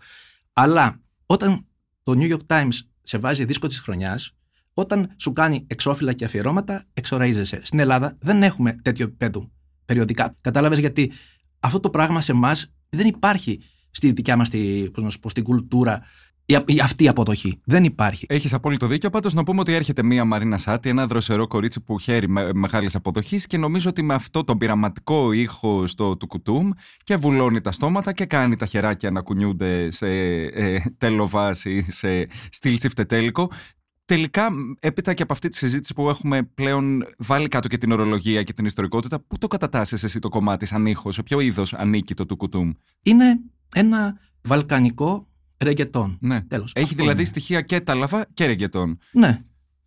Αλλά όταν το New York Times σε βάζει δίσκο της χρονιάς, όταν σου κάνει εξώφυλλα και αφιερώματα, εξοραίζεσαι. Στην Ελλάδα δεν έχουμε τέτοιο επίπεδο περιοδικά. Κατάλαβες γιατί αυτό το πράγμα σε εμάς δεν υπάρχει στη δικιά μας τη, πώς να σου πω, στην κουλτούρα η, η- αυτή η αποδοχή. Δεν υπάρχει. Έχεις απόλυτο δίκιο. Πάντως, να πούμε ότι έρχεται μία Μαρίνα Σάτι, ένα δροσερό κορίτσι που χαίρει με, μεγάλης αποδοχής και νομίζω ότι με αυτό τον πειραματικό ήχο στο του κουτούμ και βουλώνει τα στόματα και κάνει τα χεράκια να κουνιούνται σε ε, τέλο βάση, σε στυλ τσιφτετέλικο. Τελικά, έπειτα και από αυτή τη συζήτηση που έχουμε πλέον βάλει κάτω και την ορολογία και την ιστορικότητα, πού το κατατάσσεις εσύ το κομμάτι σαν ήχος, σε ποιο είδος ανήκει το του κουτούμ. Είναι ένα βαλκανικό ρεγκετόν. Ναι. Τέλος. Έχει Αυτό δηλαδή είναι. στοιχεία και τάλαβα και ρεγκετόν. Ναι.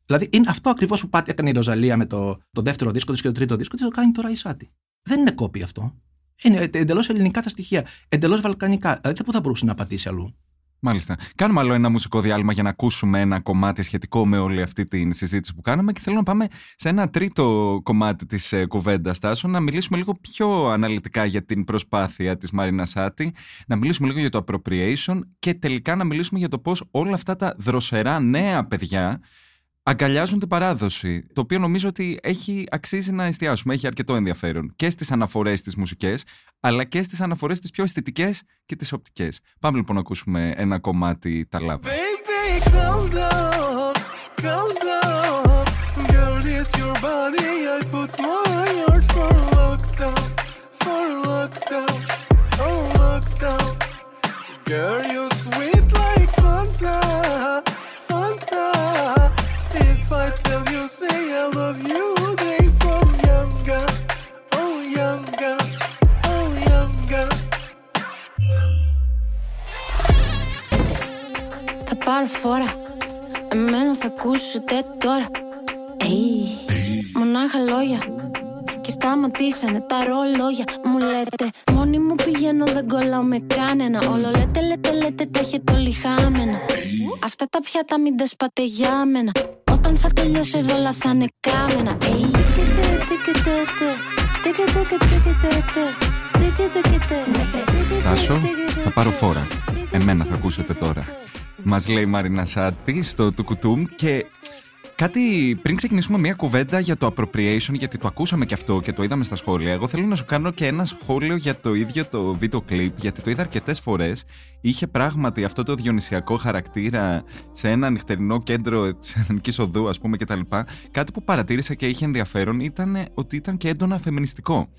Δηλαδή είναι αυτό ακριβώς που πάτε, έκανε η Ροζαλία με το, το δεύτερο δίσκο της και το τρίτο δίσκο της, το κάνει τώρα η Σάτι. Δεν είναι κόπη αυτό. Είναι εντελώς ελληνικά τα στοιχεία. Εντελώς βαλκανικά. Δηλαδή δεν που θα μπορούσε να πατήσει αλλού. Μάλιστα. Κάνουμε άλλο ένα μουσικό διάλειμμα για να ακούσουμε ένα κομμάτι σχετικό με όλη αυτή τη συζήτηση που κάναμε και θέλω να πάμε σε ένα τρίτο κομμάτι της ε, κουβέντας Τάσο, να μιλήσουμε λίγο πιο αναλυτικά για την προσπάθεια της Μαρίνα Σάτι, να μιλήσουμε λίγο για το appropriation και τελικά να μιλήσουμε για το πώς όλα αυτά τα δροσερά νέα παιδιά αγκαλιάζουν την παράδοση, το οποίο νομίζω ότι έχει αξίζει να εστιάσουμε, έχει αρκετό ενδιαφέρον και στις αναφορές στις μουσικές, αλλά και στις αναφορές τις πιο αισθητικές και τις οπτικές. Πάμε λοιπόν να ακούσουμε ένα κομμάτι τα λάβα. Baby, calm down, calm down. Girl, it's your body. I put my heart for lockdown, for lockdown, oh lockdown. Girl, πάρω φόρα. Εμένα θα ακούσετε τώρα. Ει, μονάχα λόγια και σταματήσανε τα ρολόγια Μου λέτε μόνη μου πηγαίνω δεν κολλάω με κανένα Όλο λέτε λέτε λέτε τα έχετε όλοι χάμενα Αυτά τα πιάτα μην τα σπάτε για μένα Όταν θα τελειώσει εδώ όλα θα είναι κάμενα Ει, τίκετε, τίκετε, τίκετε, τίκετε, τίκετε, τίκετε, Τάσο, θα πάρω φόρα. Εμένα θα ακούσετε τώρα. Μας λέει η Μαρίνα Σάτι στο Τουκουτούμ και κάτι πριν ξεκινήσουμε μια κουβέντα για το appropriation, γιατί το ακούσαμε και αυτό και το είδαμε στα σχόλια. Εγώ θέλω να σου κάνω και ένα σχόλιο για το ίδιο το βίντεο κλιπ, γιατί το είδα αρκετές φορές. Είχε πράγματι αυτό το διονυσιακό χαρακτήρα σε ένα νυχτερινό κέντρο της Εθνικής Οδού, ας πούμε, κτλ. Κάτι που παρατήρησα και είχε ενδιαφέρον ήταν ότι ήταν και έντονα φεμινιστικό.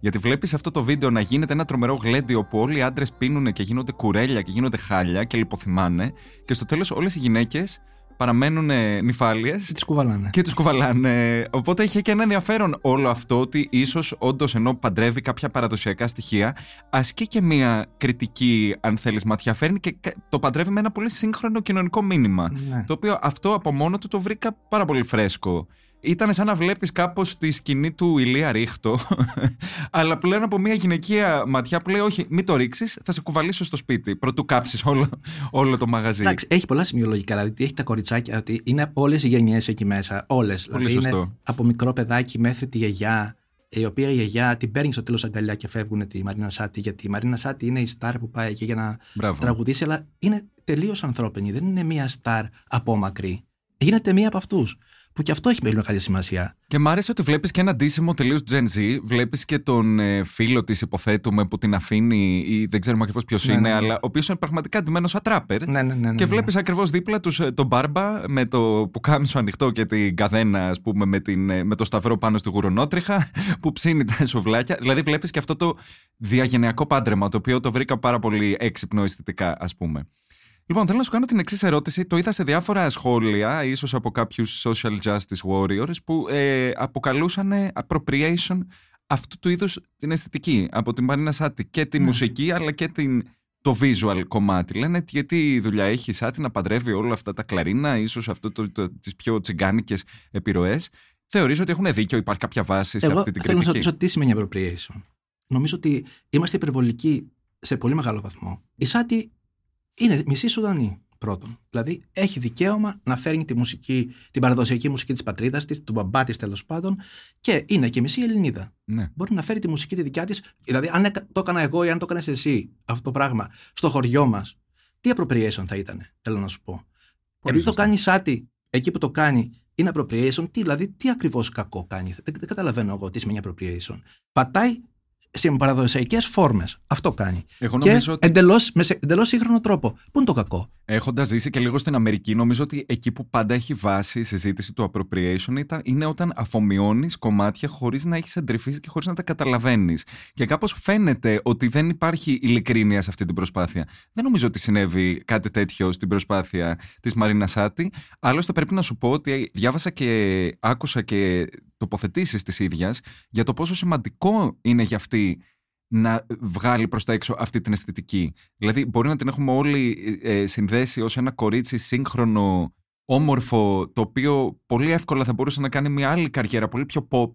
Γιατί βλέπεις αυτό το βίντεο να γίνεται ένα τρομερό γλέντιο όπου όλοι οι άντρες πίνουν και γίνονται κουρέλια και γίνονται χάλια και λιποθυμάνε. Και στο τέλος όλες οι γυναίκες παραμένουν νυφάλιες. Τις κουβαλάνε. Και τους κουβαλάνε. Οπότε είχε και ένα ενδιαφέρον όλο αυτό ότι ίσως όντως ενώ παντρεύει κάποια παραδοσιακά στοιχεία, ασκεί και μια κριτική, αν θέλεις, ματιά. Φέρνει και κα- το παντρεύει με ένα πολύ σύγχρονο κοινωνικό μήνυμα. Ναι. Το οποίο αυτό από μόνο του το βρήκα πάρα πολύ φρέσκο. Ήταν σαν να βλέπεις κάπως τη σκηνή του Ηλία Ρίχτο, αλλά πλέον από μια γυναικεία ματιά που λέει: Όχι, μην το ρίξεις, θα σε κουβαλήσω στο σπίτι. Πρωτού κάψεις όλο, όλο το μαγαζί. Εντάξει, έχει πολλά σημειολογικά. Δηλαδή, ότι έχει τα κοριτσάκια, ότι είναι όλες οι γενιές εκεί μέσα. Όλες. Δηλαδή, σωστό. είναι από μικρό παιδάκι μέχρι τη γιαγιά, η οποία η γιαγιά την παίρνει στο τέλος αγκαλιά και φεύγουν τη Μαρίνα Σάτι. Γιατί η Μαρίνα Σάτι είναι η στάρ που πάει εκεί για να Μπράβο. τραγουδήσει, αλλά είναι τελείως ανθρώπινη. Δεν είναι μία στάρ απόμακρη. Γίνεται μία από αυτούς. Που και αυτό έχει πολύ μεγάλη σημασία. Και μ' άρεσε ότι βλέπεις και ένα ντύσιμο τελείως Gen Z. Βλέπεις και τον ε, φίλο της, υποθέτουμε, που την αφήνει ή δεν ξέρουμε ακριβώς ποιος Ναι, είναι, ναι, ναι. αλλά ο οποίος είναι πραγματικά ντυμένος σαν τράπερ. Ναι, ναι, ναι. ναι, Και ναι. βλέπεις ακριβώς δίπλα τους τον μπάρμπα με το πουκάμισο ανοιχτό και την καδένα, ας πούμε, με, την, ε, με το σταυρό πάνω στη γουρονότριχα που ψήνει τα σουβλάκια. Δηλαδή, βλέπεις και αυτό το διαγενειακό πάντρεμα, το οποίο το βρήκα πάρα πολύ έξυπνο αισθητικά, ας πούμε. Λοιπόν, θέλω να σου κάνω την εξής ερώτηση. Το είδα σε διάφορα σχόλια, ίσως από κάποιους social justice warriors, που ε, αποκαλούσαν appropriation αυτού του είδους την αισθητική από την Μαρίνα Σάτι και τη Ναι. μουσική, αλλά και την, το visual κομμάτι. Λένε γιατί δουλειά έχει η Σάτι να παντρεύει όλα αυτά τα κλαρίνα, ίσως αυτό το, το, τις πιο τσιγκάνικες επιρροές. Θεωρείς ότι έχουν δίκιο, υπάρχει κάποια βάση σε Εγώ αυτή την θέλω να σα κριτική; ρωτήσω τι σημαίνει appropriation. Νομίζω ότι είμαστε υπερβολικοί σε πολύ μεγάλο βαθμό. Η Σάτι είναι μισή Σουδανή πρώτον. Δηλαδή έχει δικαίωμα να φέρνει τη μουσική, την παραδοσιακή μουσική της πατρίδας της, του μπαμπά της τέλος πάντων, και είναι και μισή Ελληνίδα. Ναι. Μπορεί να φέρει τη μουσική τη δικιά της. Δηλαδή, αν έκα- το έκανα εγώ ή αν το έκανες εσύ αυτό το πράγμα στο χωριό μας, τι appropriation θα ήταν, θέλω να σου πω. Επειδή το σωστά. κάνει Σάτι εκεί που το κάνει είναι appropriation, τι, δηλαδή τι ακριβώς κακό κάνει. Δεν, δεν καταλαβαίνω εγώ τι σημαίνει appropriation. Πατάει σε παραδοσιακέ φόρμες. Αυτό κάνει. Εγώ Και νομίζω ότι εντελώς, με σε- εντελώς σύγχρονο τρόπο. Πού είναι το κακό; Έχοντα ζήσει και λίγο στην Αμερική, νομίζω ότι εκεί που πάντα έχει βάση η συζήτηση του appropriation ήταν, είναι όταν αφομοιώνεις κομμάτια χωρίς να έχεις εντρυφήσει και χωρίς να τα καταλαβαίνεις. Και κάπως φαίνεται ότι δεν υπάρχει ειλικρίνεια σε αυτή την προσπάθεια. Δεν νομίζω ότι συνέβη κάτι τέτοιο στην προσπάθεια της Μαρίνα Σάτι. Άλλωστε, πρέπει να σου πω ότι διάβασα και άκουσα και τοποθετήσεις της ίδιας για το πόσο σημαντικό είναι για αυτή να βγάλει προς τα έξω αυτή την αισθητική. Δηλαδή μπορεί να την έχουμε όλοι ε, συνδέσει ως ένα κορίτσι σύγχρονο, όμορφο, το οποίο πολύ εύκολα θα μπορούσε να κάνει μια άλλη καριέρα, πολύ πιο pop,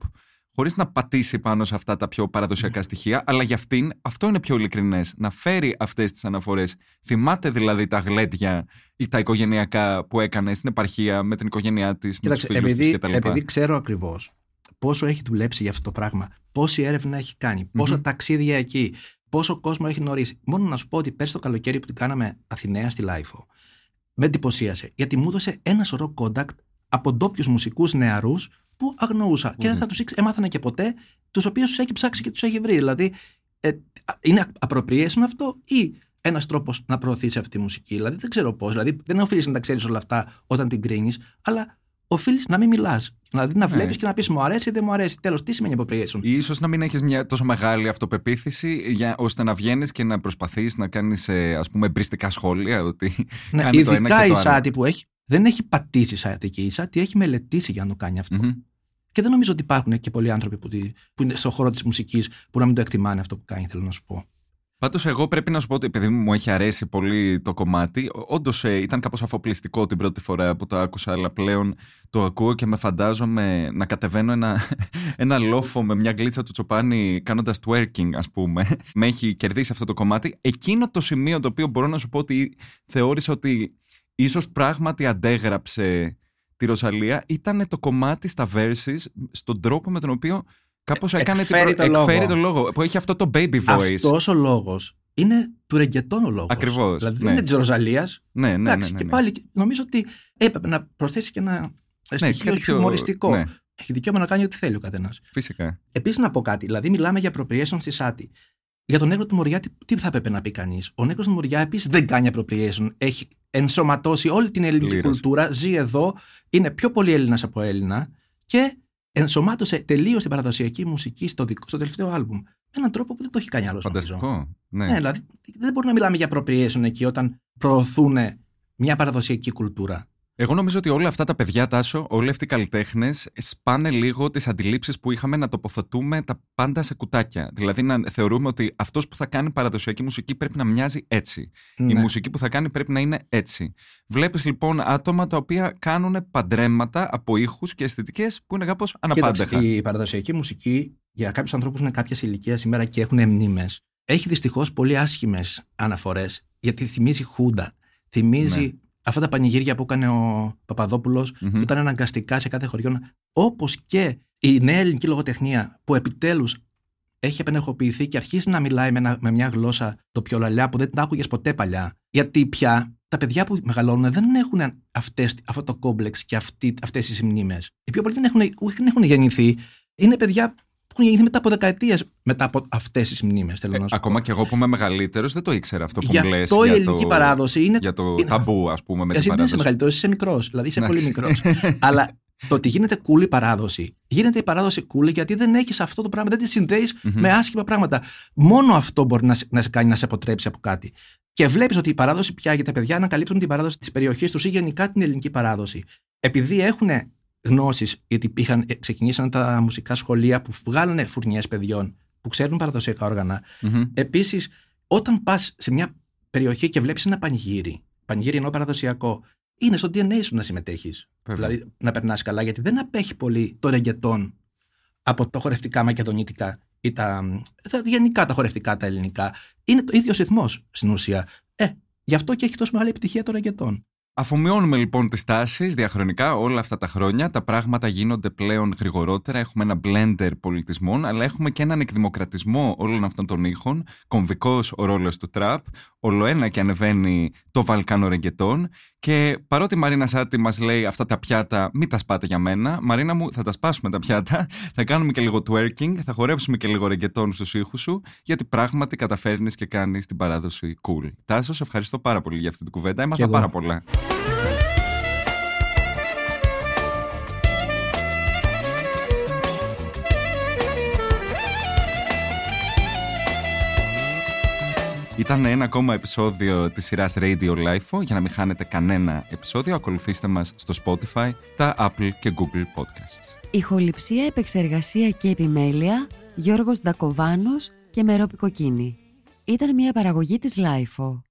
χωρίς να πατήσει πάνω σε αυτά τα πιο παραδοσιακά στοιχεία, αλλά για αυτήν αυτό είναι πιο ειλικρινές, να φέρει αυτές τις αναφορές. Θυμάται δηλαδή τα γλέντια ή τα οικογενειακά που έκανε στην επαρχία με την οικογένειά της, με τους Κοίταξε, φίλους της επειδή, κτλ. επειδή ξέρω ακριβώς πόσο έχει δουλέψει για αυτό το πράγμα, πόση έρευνα έχει κάνει, πόσα Μμμ. ταξίδια εκεί, πόσο κόσμο έχει γνωρίσει. Μόνο να σου πω ότι πέρσι το καλοκαίρι που την κάναμε Αθηναία στη LiFO, με εντυπωσίασε γιατί μου έδωσε ένα σωρό contact από ντόπιους μουσικούς νεαρούς που αγνοούσα και δεν θα Μάλιστα. τους μάθαινα και ποτέ, τους οποίους τους έχει ψάξει και τους έχει βρει. Δηλαδή, ε, είναι appropriation αυτό ή ένας τρόπος να προωθήσει αυτή τη μουσική. Δηλαδή, δεν ξέρω πώς. Δηλαδή, δεν οφείλεις να τα ξέρεις όλα αυτά όταν την κρίνεις, αλλά οφείλεις να μην μιλάς. Δηλαδή, να Ναι. βλέπεις και να πεις μου αρέσει ή δεν μου αρέσει. Τέλος, τι σημαίνει appropriation; Ίσως να μην έχεις μια τόσο μεγάλη αυτοπεποίθηση για, ώστε να βγαίνεις και να προσπαθείς να κάνεις ε, ας πούμε εμπριστικά σχόλια ότι Ναι, κάνει το ένα ειδικά και η το άλλο. Σάτι που έχει, δεν έχει πατήσει Σάτι και η Σάτι έχει μελετήσει για να το κάνει αυτό. Μμμ. Και δεν νομίζω ότι υπάρχουν και πολλοί άνθρωποι που, τη- που είναι στον χώρο της μουσικής που να μην το εκτιμάνε αυτό που κάνει, θέλω να σου πω. Πάντως, εγώ πρέπει να σου πω ότι επειδή μου έχει αρέσει πολύ το κομμάτι, όντως ήταν κάπως αφοπλιστικό την πρώτη φορά που το άκουσα, αλλά πλέον το ακούω και με φαντάζομαι να κατεβαίνω ένα, ένα λόφο με μια γλίτσα του τσοπάνι κάνοντας twerking, ας πούμε. με έχει κερδίσει αυτό το κομμάτι. Εκείνο το σημείο το οποίο μπορώ να σου πω ότι θεώρησα ότι ίσως πράγματι αντέγραψε τη Ρωσαλία ήταν το κομμάτι στα verses, στον τρόπο με τον οποίο κάπως έκανε Εκφέρει την το εκφέρει λόγο. το λόγο. Που έχει αυτό το baby voice. Αυτός ο λόγος είναι του ρεγκετών ο λόγος. Ακριβώς, Δηλαδή ναι. δεν είναι της Ροζαλίας. Ναι, ναι, ναι, Εντάξει, ναι, και ναι. πάλι νομίζω ότι έπρεπε να προσθέσει και ένα στοιχείο κάτι πιο- χιουμοριστικό. ναι. Έχει δικαίωμα να κάνει ό,τι θέλει ο καθένας. Φυσικά. Επίσης να πω κάτι. Δηλαδή, μιλάμε για appropriation στη Σάτι. Για τον Νέγρο του Μοριά, τι, τι θα έπρεπε να πει κανείς; Ο Νέγρο του Μοριά επίσης δεν κάνει appropriation. Έχει ενσωματώσει όλη την ελληνική Πλήρως. κουλτούρα, ζει εδώ, είναι πιο πολύ Έλληνας από Έλληνα και ενσωμάτωσε τελείως την παραδοσιακή μουσική στο, δικό, στο τελευταίο άλμπουμ. Με έναν τρόπο που δεν το έχει κάνει άλλος. Φανταστικό. Ναι. Ναι, δηλαδή δεν μπορούμε να μιλάμε για appropriation εκεί όταν προωθούν μια παραδοσιακή κουλτούρα. Εγώ νομίζω ότι όλα αυτά τα παιδιά, Τάσο, όλοι αυτοί οι καλλιτέχνες, σπάνε λίγο τις αντιλήψεις που είχαμε να τοποθετούμε τα πάντα σε κουτάκια. Δηλαδή να θεωρούμε ότι αυτός που θα κάνει παραδοσιακή μουσική πρέπει να μοιάζει έτσι. Η Ναι. μουσική που θα κάνει πρέπει να είναι έτσι. Βλέπεις λοιπόν άτομα τα οποία κάνουν παντρέματα από ήχους και αισθητικές που είναι κάπως αναπάντεχα. Κοίταξε, η παραδοσιακή μουσική για κάποιους ανθρώπους είναι κάποια ηλικία σήμερα και έχουν μνήμες. Έχει δυστυχώς πολύ άσχημες αναφορές γιατί θυμίζει Χούντα. Θυμίζει Ναι. Αυτά τα πανηγύρια που έκανε ο παπαδοπουλο Μμμ. που ήταν αναγκαστικά σε κάθε χωριό. Όπως και η νέα ελληνική λογοτεχνία που επιτέλους έχει επενεχοποιηθεί και αρχίζει να μιλάει με, ένα- με μια γλώσσα το πιο λαλιά που δεν την άκουγες ποτέ παλιά. Γιατί πια τα παιδιά που μεγαλώνουν δεν έχουν αυτές, αυτό το κόμπλεξ και αυτές τις μνήμες. Οι πιο πολλοί δεν έχουν, ούτε δεν έχουν γεννηθεί. Είναι παιδιά που έχουν γεννηθεί μετά από δεκαετίες μετά από αυτές τις μνήμες. Θέλω Ε, να σου ακόμα πω. και εγώ που είμαι μεγαλύτερος δεν το ήξερα αυτό που Γι' μου λες αυτό η για ελληνική το, παράδοση είναι. Για το είναι- ταμπού, ας πούμε, με την Εσύ δεν είσαι παράδοση. μεγαλύτερος, είσαι μικρός. Δηλαδή είσαι πολύ Εντάξει. μικρός. Αλλά το ότι γίνεται cool η παράδοση. Γίνεται η παράδοση cool γιατί δεν έχεις αυτό το πράγμα, δεν τη συνδεει Μμμ. με άσχημα πράγματα. Μόνο αυτό μπορεί να, σε- να σε κάνει να σε αποτρέψει από κάτι. Και βλέπεις ότι η παράδοση πια για τα παιδιά ανακαλύπτουν την παράδοση της περιοχής τους ή γενικά την ελληνική παράδοση. Επειδή έχουν γνώσεις, γιατί είχαν, ε, ξεκινήσαν τα μουσικά σχολεία που βγάλανε φουρνιές παιδιών που ξέρουν παραδοσιακά όργανα, Μμμ. Επίσης, όταν πας σε μια περιοχή και βλέπεις ένα πανηγύρι, πανηγύρι ενώ παραδοσιακό, είναι στο DNA σου να συμμετέχεις. Βέβαια. Δηλαδή να περνάς καλά, γιατί δεν απέχει πολύ το ρεγκετόν από τα χορευτικά μακεδονίτικα ή τα, τα γενικά τα χορευτικά τα ελληνικά. Είναι το ίδιος ρυθμός στην ουσία. Ε, γι' αυτό και έχει τόσο μεγάλη επιτυχία το ρεγκετόν. Αφομοιώνουμε λοιπόν τις τάσεις διαχρονικά όλα αυτά τα χρόνια. Τα πράγματα γίνονται πλέον γρηγορότερα. Έχουμε ένα blender πολιτισμών, αλλά έχουμε και έναν εκδημοκρατισμό όλων αυτών των ήχων. Κομβικός ο ρόλος του τραπ. Ολοένα και ανεβαίνει το βαλκάνο ρεγκετόν. Και παρότι η Μαρίνα Σάτι μας λέει αυτά τα πιάτα, μην τα σπάτε για μένα. Μαρίνα μου, θα τα σπάσουμε τα πιάτα. Θα κάνουμε και λίγο twerking. Θα χορέψουμε και λίγο ρεγκετόν στους ήχους σου. Γιατί πράγματι καταφέρνεις και κάνεις την παράδοση cool. Τάσο, σε ευχαριστώ πάρα πολύ για αυτή την κουβέντα. Έμαθα εγώ. πάρα πολλά. Ήταν ένα ακόμα επεισόδιο της σειράς Radio Life. Για να μην χάνετε κανένα επεισόδιο, ακολουθήστε μας στο Spotify, τα Apple και Google Podcasts. Ηχοληψία, επεξεργασία και επιμέλεια Γιώργος Ντακοβάνος και Μερόπη Κοκκίνη. Ήταν μια παραγωγή της Lifeo.